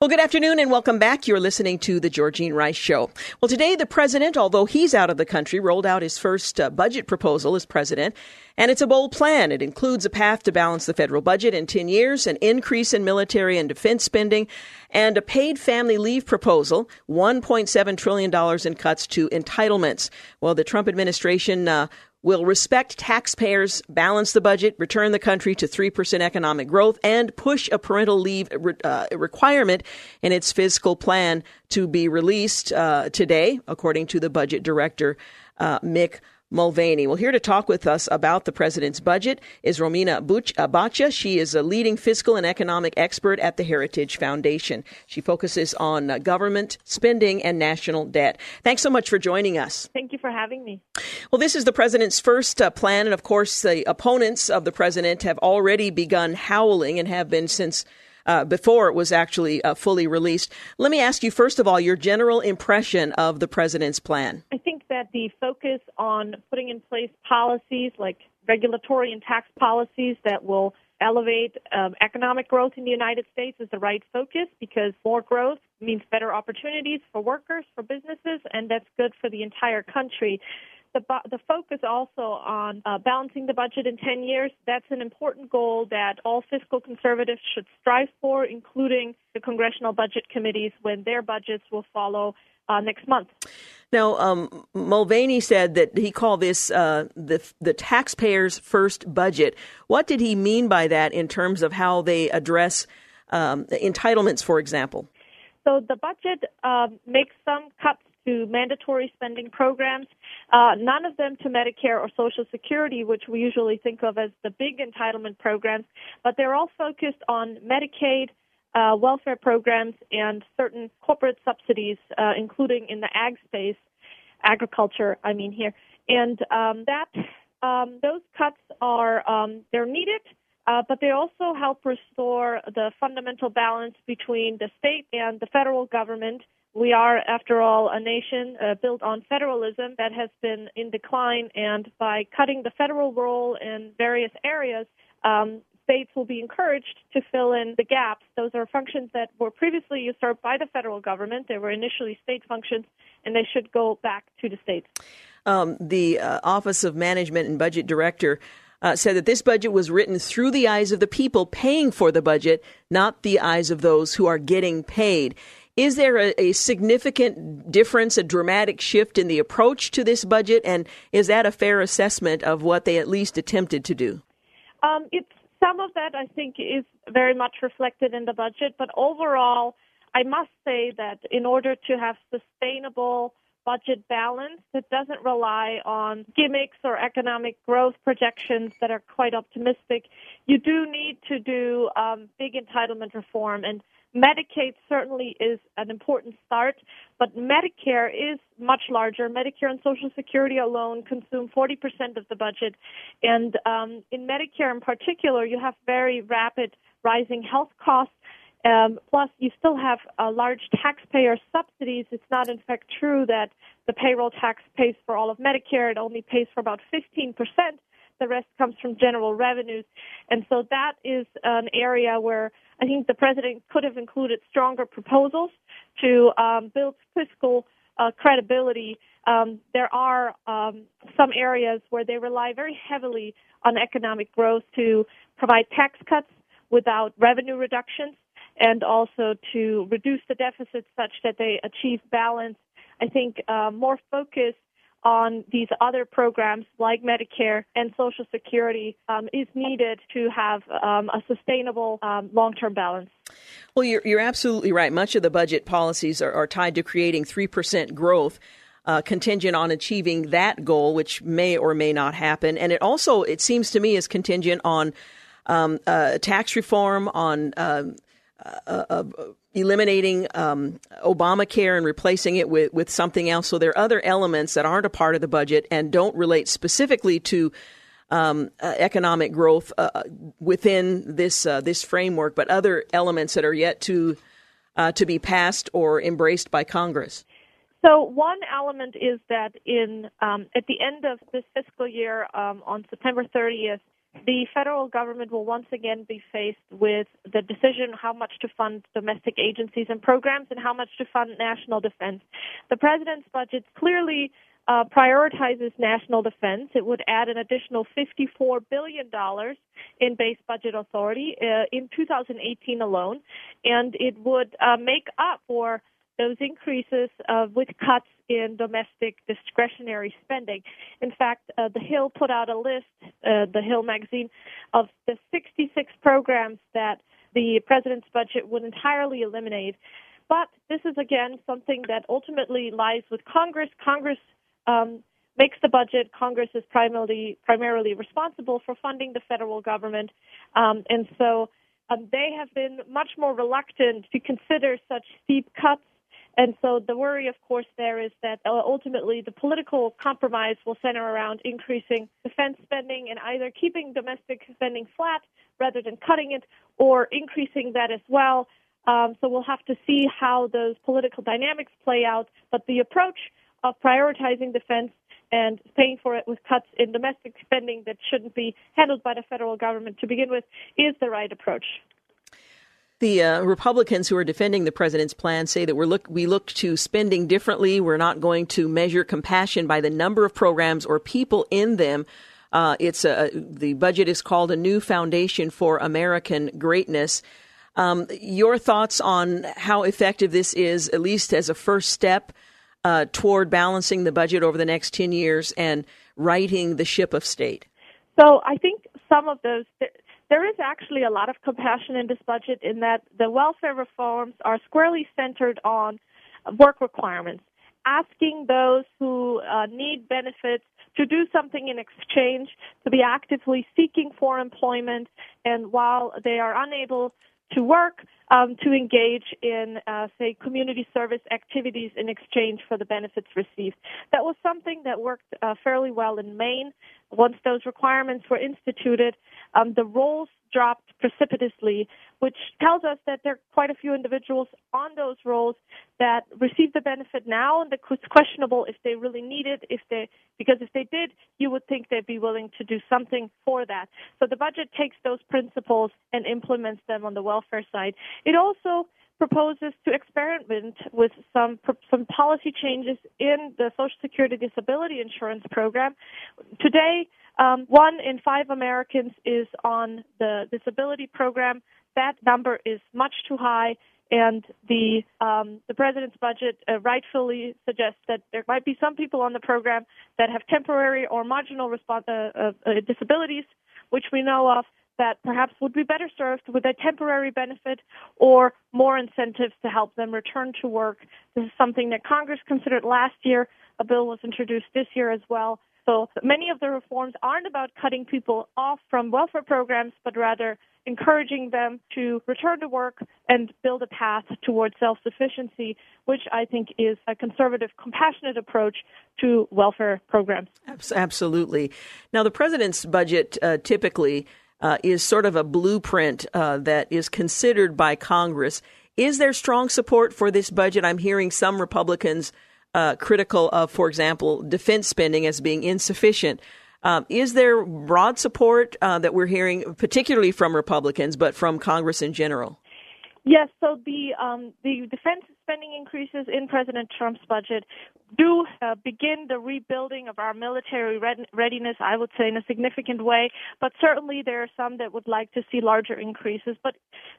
Well, good afternoon and welcome back. You're listening to the Georgene Rice Show. Well, today the president, although he's out of the country, rolled out his first uh, budget proposal as president. And it's a bold plan. It includes a path to balance the federal budget in 10 years, an increase in military and defense spending, and a paid family leave proposal, $1.7 trillion in cuts to entitlements. Well, the Trump administration uh, will respect taxpayers, balance the budget, return the country to 3% economic growth, and push a parental leave uh, requirement in its fiscal plan to be released uh, today, according to the budget director, uh, Mick Mulvaney. Well, here to talk with us about the president's budget is Romina Boccia. She is a leading fiscal and economic expert at the Heritage Foundation. She focuses on uh, government spending and national debt. Thanks so much for joining us. Thank you for having me. Well, this is the president's first uh, plan, and of course, the opponents of the president have already begun howling and have been since uh, before it was actually uh, fully released. Let me ask you, first of all, your general impression of the president's plan. I that the focus on putting in place policies like regulatory and tax policies that will elevate um, economic growth in the United States is the right focus because more growth means better opportunities for workers, for businesses, and that's good for the entire country. The, the focus also on uh, balancing the budget in 10 years, that's an important goal that all fiscal conservatives should strive for, including the congressional budget committees when their budgets will follow uh, next month. Now, um, Mulvaney said that he called this uh, the the taxpayers' first budget. What did he mean by that in terms of how they address um, entitlements, for example? So the budget uh, makes some cuts to mandatory spending programs, uh, none of them to Medicare or Social Security, which we usually think of as the big entitlement programs, but they're all focused on Medicaid, uh, welfare programs, and certain corporate subsidies, uh, including in the ag space, agriculture, I mean here. And um, that um, those cuts are um, they're needed. Uh, but they also help restore the fundamental balance between the state and the federal government we are, after all, a nation uh, built on federalism that has been in decline, and by cutting the federal role in various areas, um, states will be encouraged to fill in the gaps. Those are functions that were previously usurped by the federal government. They were initially state functions, and they should go back to the states. Um, the uh, Office of Management and Budget Director. Uh, said that this budget was written through the eyes of the people paying for the budget, not the eyes of those who are getting paid. Is there a, a, significant difference, a dramatic shift in the approach to this budget? And is that a fair assessment of what they at least attempted to do? Um, it's some of that I think is very much reflected in the budget, but overall, I must say that in order to have sustainable budget balance that doesn't rely on gimmicks or economic growth projections that are quite optimistic, you do need to do um, big entitlement reform and Medicaid certainly is an important start, but Medicare is much larger. Medicare and Social Security alone consume 40% of the budget. And um, in Medicare in particular, you have very rapid rising health costs. Um, plus, you still have uh, large taxpayer subsidies. It's not, in fact, true that the payroll tax pays for all of Medicare. It only pays for about 15% The rest comes from general revenues. And so that is an area where I think the president could have included stronger proposals to um, build fiscal uh, credibility. Um, there are um, some areas where they rely very heavily on economic growth to provide tax cuts without revenue reductions and also to reduce the deficit such that they achieve balance. I think uh, more focus on these other programs like Medicare and Social Security um, is needed to have um, a sustainable um, long term balance. Well, you're, you're absolutely right. Much of the budget policies are, are tied to creating 3% growth. Uh, contingent on achieving that goal, which may or may not happen, and it also, it seems to me, is contingent on um, uh, tax reform, on um, uh, uh, eliminating um, Obamacare and replacing it with, with something else. So there are other elements that aren't a part of the budget and don't relate specifically to um, uh, economic growth uh, within this uh, this framework, but other elements that are yet to uh, to be passed or embraced by Congress. So one element is that in um, at the end of this fiscal year, um, on September 30th, the federal government will once again be faced with the decision how much to fund domestic agencies and programs and how much to fund national defense. The president's budget clearly uh, prioritizes national defense. It would add an additional $54 billion in base budget authority uh, in 2018 alone, and it would uh, make up for those increases uh, with cuts in domestic discretionary spending. In fact, uh, The Hill put out a list, uh, The Hill magazine, of the 66 programs that the president's budget would entirely eliminate. But this is again something that ultimately lies with Congress. Congress um, makes the budget. Congress is primarily primarily responsible for funding the federal government, um, and so um, they have been much more reluctant to consider such steep cuts and so the worry, of course, there is that uh, ultimately the political compromise will center around increasing defense spending and either keeping domestic spending flat rather than cutting it or increasing that as well. Um, so we'll have to see how those political dynamics play out. But the approach of prioritizing defense and paying for it with cuts in domestic spending that shouldn't be handled by the federal government to begin with is the right approach. The uh, Republicans who are defending the president's plan say that we look we look to spending differently. We're not going to measure compassion by the number of programs or people in them. Uh, it's a, the budget is called a new foundation for American greatness. Um, your thoughts on how effective this is, at least as a first step uh, toward balancing the budget over the next ten years and righting the ship of state. So I think some of those there is actually a lot of compassion in this budget in that the welfare reforms are squarely centered on work requirements, asking those who uh, need benefits to do something in exchange, to be actively seeking for employment, and while they are unable to work, um, to engage in, uh, say, community service activities in exchange for the benefits received. That was something that worked uh, fairly well in Maine. Once those requirements were instituted, um, the roles dropped precipitously, which tells us that there are quite a few individuals on those roles that receive the benefit now, and it's questionable if they really need it. If they, because if they did, you would think they'd be willing to do something for that. So the budget takes those principles and implements them on the welfare side. It also proposes to experiment with some some policy changes in the Social Security disability insurance program. Today, um, one in five Americans is on the disability program. That number is much too high, and the um, the president's budget uh, rightfully suggests that there might be some people on the program that have temporary or marginal respons- uh, uh, disabilities, which we know of, that perhaps would be better served with a temporary benefit or more incentives to help them return to work. This is something that Congress considered last year. A bill was introduced this year as well. So many of the reforms aren't about cutting people off from welfare programs, but rather encouraging them to return to work and build a path towards self-sufficiency, which I think is a conservative, compassionate approach to welfare programs. Absolutely. Now, the president's budget uh, typically uh, is sort of a blueprint uh, that is considered by Congress. Is there strong support for this budget? I'm hearing some Republicans uh, critical of, for example, defense spending as being insufficient. Um, is there broad support uh, that we're hearing, particularly from Republicans, but from Congress in general? Yes, so the um, the defense spending increases in President Trump's budget do uh, begin the rebuilding of our military readiness, I would say, in a significant way. But certainly there are some that would like to see larger increases. But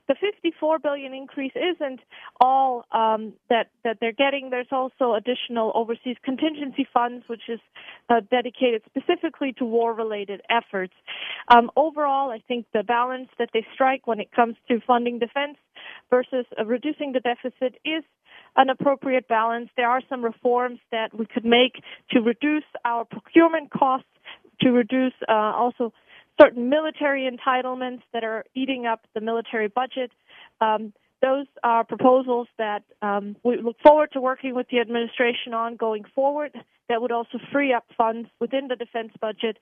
the 54 billion increase isn't all um, that that they're getting. There's also additional overseas contingency funds, which is uh, dedicated specifically to war-related efforts. Um, overall, I think the balance that they strike when it comes to funding defense versus uh, reducing the deficit is an appropriate balance. There are some reforms that we could make to reduce our procurement costs, to reduce uh, also certain military entitlements that are eating up the military budget. Um, those are proposals that um, we look forward to working with the administration on going forward that would also free up funds within the defense budget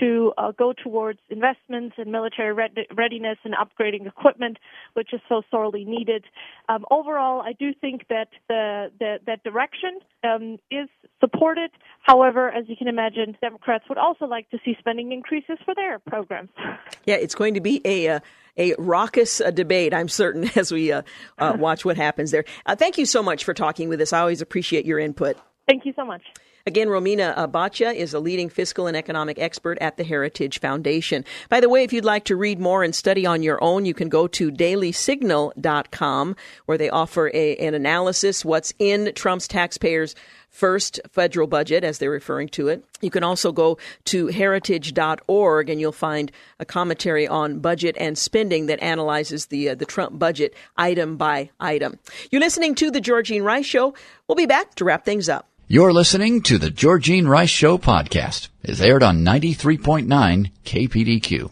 to uh, go towards investments in military readiness and upgrading equipment, which is so sorely needed. Um, overall, I do think that the, the that direction um, is supported. However, as you can imagine, Democrats would also like to see spending increases for their programs. Yeah, it's going to be a uh, a raucous uh, debate, I'm certain, as we uh, uh watch what happens there. Uh, thank you so much for talking with us. I always appreciate your input. Thank you so much. Again, Romina Boccia is a leading fiscal and economic expert at the Heritage Foundation. By the way, if you'd like to read more and study on your own, you can go to dailysignal.com where they offer a, an analysis what's in Trump's taxpayers' first federal budget, as they're referring to it. You can also go to heritage.org and you'll find a commentary on budget and spending that analyzes the uh, the Trump budget item by item. You're listening to the Georgene Rice Show. We'll be back to wrap things up. You're listening to the Georgene Rice Show podcast. It's aired on 93.9 KPDQ.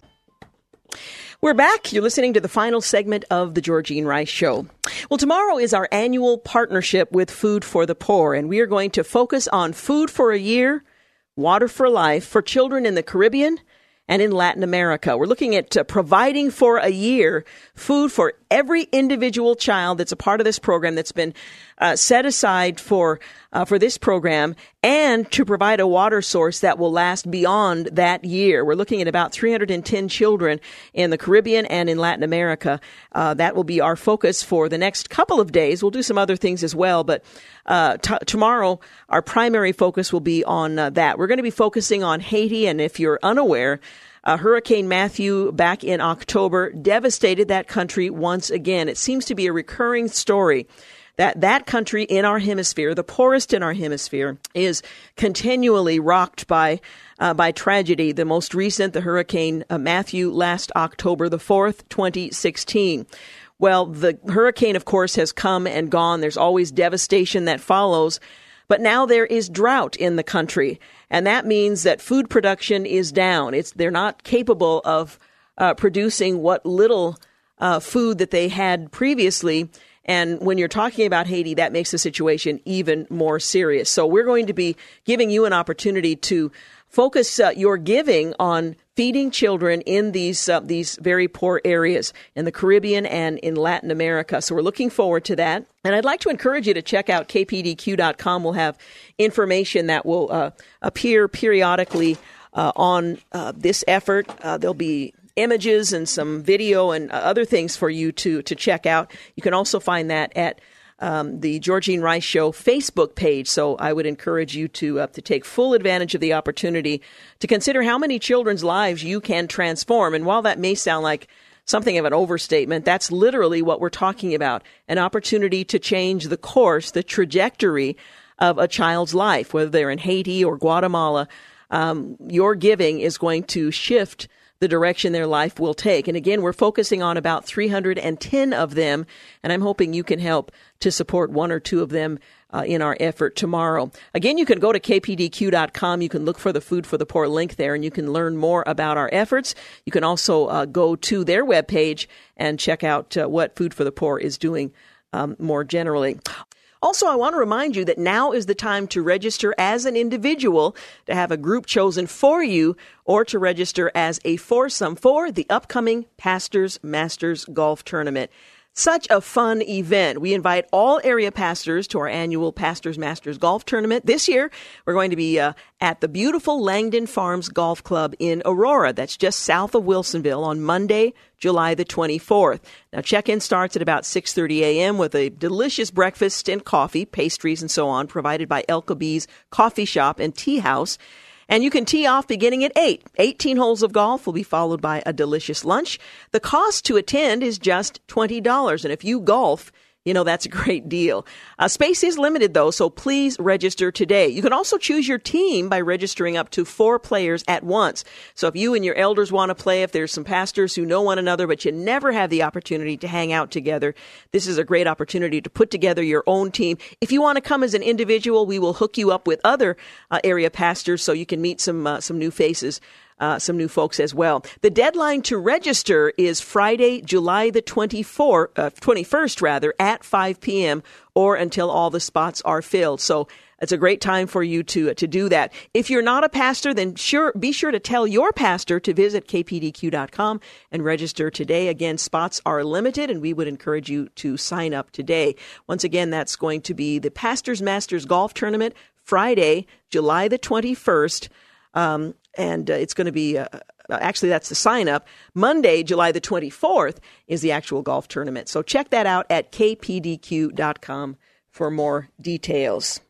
We're back. You're listening to the final segment of the Georgene Rice Show. Well, tomorrow is our annual partnership with Food for the Poor, and we are going to focus on food for a year, water for life for children in the Caribbean and in Latin America. We're looking at uh, providing for a year food for every individual child that's a part of this program that's been uh, set aside for uh, for this program and to provide a water source that will last beyond that year. We're looking at about 310 children in the Caribbean and in Latin America. Uh, that will be our focus for the next couple of days. We'll do some other things as well, but uh, t- tomorrow our primary focus will be on uh, that. We're going to be focusing on Haiti, and if you're unaware, uh, Hurricane Matthew back in October devastated that country once again. It seems to be a recurring story that that country in our hemisphere, the poorest in our hemisphere, is continually rocked by uh, by tragedy. The most recent, the Hurricane uh, Matthew, last October the fourth, 2016. Well, the hurricane, of course, has come and gone. There's always devastation that follows. But now there is drought in the country, and that means that food production is down. It's they're not capable of uh, producing what little uh, food that they had previously. And when you're talking about Haiti, that makes the situation even more serious. So we're going to be giving you an opportunity to focus uh, your giving on feeding children in these uh, these very poor areas in the Caribbean and in Latin America. So we're looking forward to that. And I'd like to encourage you to check out kpdq.com. We'll have information that will uh, appear periodically uh, on uh, this effort. Uh, there'll be images and some video and other things for you to to check out. You can also find that at um, the Georgene Rice Show Facebook page. So I would encourage you to uh, to take full advantage of the opportunity to consider how many children's lives you can transform. And while that may sound like something of an overstatement, that's literally what we're talking about: an opportunity to change the course, the trajectory of a child's life, whether they're in Haiti or Guatemala. Um, your giving is going to shift the direction their life will take. And again, we're focusing on about 310 of them, and I'm hoping you can help to support one or two of them uh, in our effort tomorrow. Again, you can go to kpdq.com. You can look for the Food for the Poor link there, and you can learn more about our efforts. You can also uh, go to their webpage and check out uh, what Food for the Poor is doing um, more generally. Also, I want to remind you that now is the time to register as an individual to have a group chosen for you or to register as a foursome for the upcoming Pastors Masters Golf Tournament. Such a fun event. We invite all area pastors to our annual Pastors Masters Golf Tournament. This year, we're going to be uh, at the beautiful Langdon Farms Golf Club in Aurora. That's just south of Wilsonville on Monday, July the 24th. Now, check-in starts at about 6:30 a.m. with a delicious breakfast and coffee, pastries, and so on, provided by Elka B's Coffee Shop and Tea House. And you can tee off beginning at 8. 18 holes of golf will be followed by a delicious lunch. The cost to attend is just $20. And if you golf, you know, that's a great deal. Uh, space is limited though, so please register today. You can also choose your team by registering up to four players at once. So if you and your elders want to play, if there's some pastors who know one another, but you never have the opportunity to hang out together, this is a great opportunity to put together your own team. If you want to come as an individual, we will hook you up with other uh, area pastors so you can meet some, uh, some new faces uh, some new folks as well. The deadline to register is Friday, July the 24th, uh, 21st rather, at 5 p.m. or until all the spots are filled. So it's a great time for you to to do that. If you're not a pastor, then sure be sure to tell your pastor to visit kpdq.com and register today. Again, spots are limited, and we would encourage you to sign up today. Once again, that's going to be the Pastors Masters Golf Tournament Friday, July the 21st. Um, and uh, it's going to be uh, uh, actually that's the sign up. Monday, July the 24th, is the actual golf tournament. So check that out at kpdq.com for more details.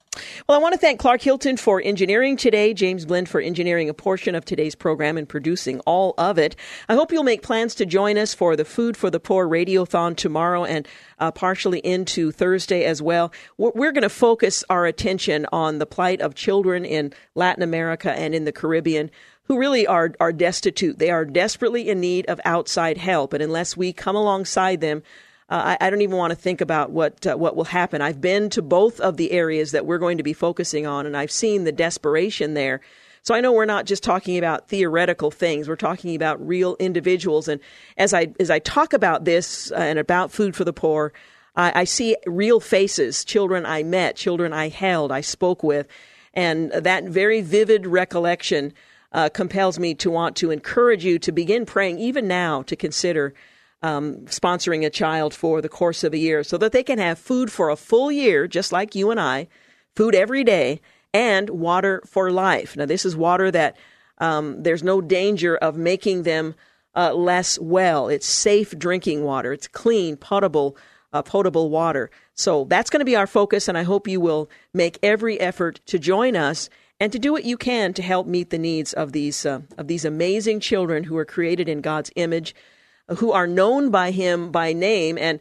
Well, I want to thank Clark Hilton for engineering today, James Blend for engineering a portion of today's program and producing all of it. I hope you'll make plans to join us for the Food for the Poor Radiothon tomorrow and uh, partially into Thursday as well. We're, going to focus our attention on the plight of children in Latin America and in the Caribbean who really are, are destitute. They are desperately in need of outside help. And unless we come alongside them, uh, I, I, don't even want to think about what uh, what will happen. I've been to both of the areas that we're going to be focusing on, and I've seen the desperation there. So I know we're not just talking about theoretical things. We're talking about real individuals. And as I as I talk about this uh, and about food for the poor, I, I see real faces, children I met, children I held, I spoke with, and that very vivid recollection. Uh, compels me to want to encourage you to begin praying even now to consider um, sponsoring a child for the course of a year so that they can have food for a full year, just like you and I, food every day, and water for life. Now, this is water that um, there's no danger of making them uh, less well. It's safe drinking water. It's clean, potable, uh, potable water. So that's going to be our focus, and I hope you will make every effort to join us and to do what you can to help meet the needs of these uh, of these amazing children who are created in God's image who are known by him by name. And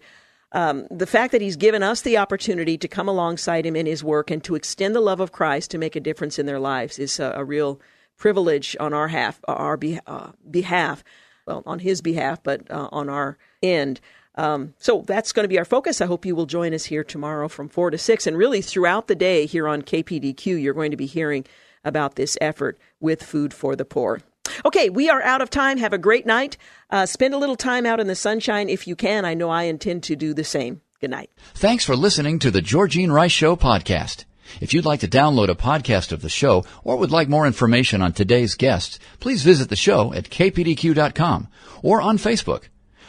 um, the fact that he's given us the opportunity to come alongside him in his work and to extend the love of Christ to make a difference in their lives is a, a real privilege on our half, our be, uh, behalf. Well, on his behalf, but uh, on our end. Um, so that's going to be our focus. I hope you will join us here tomorrow from 4 to 6. And really, throughout the day here on KPDQ, you're going to be hearing about this effort with Food for the Poor. Okay, we are out of time. Have a great night. Uh, spend a little time out in the sunshine if you can. I know I intend to do the same. Good night. Thanks for listening to the Georgene Rice Show podcast. If you'd like to download a podcast of the show or would like more information on today's guests, please visit the show at kpdq.com or on Facebook.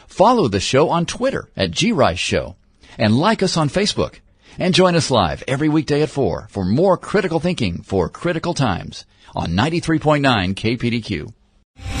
Follow the show on Twitter at grice show and like us on Facebook. And join us live every weekday at 4 for more critical thinking for critical times on 93.9 KPDQ.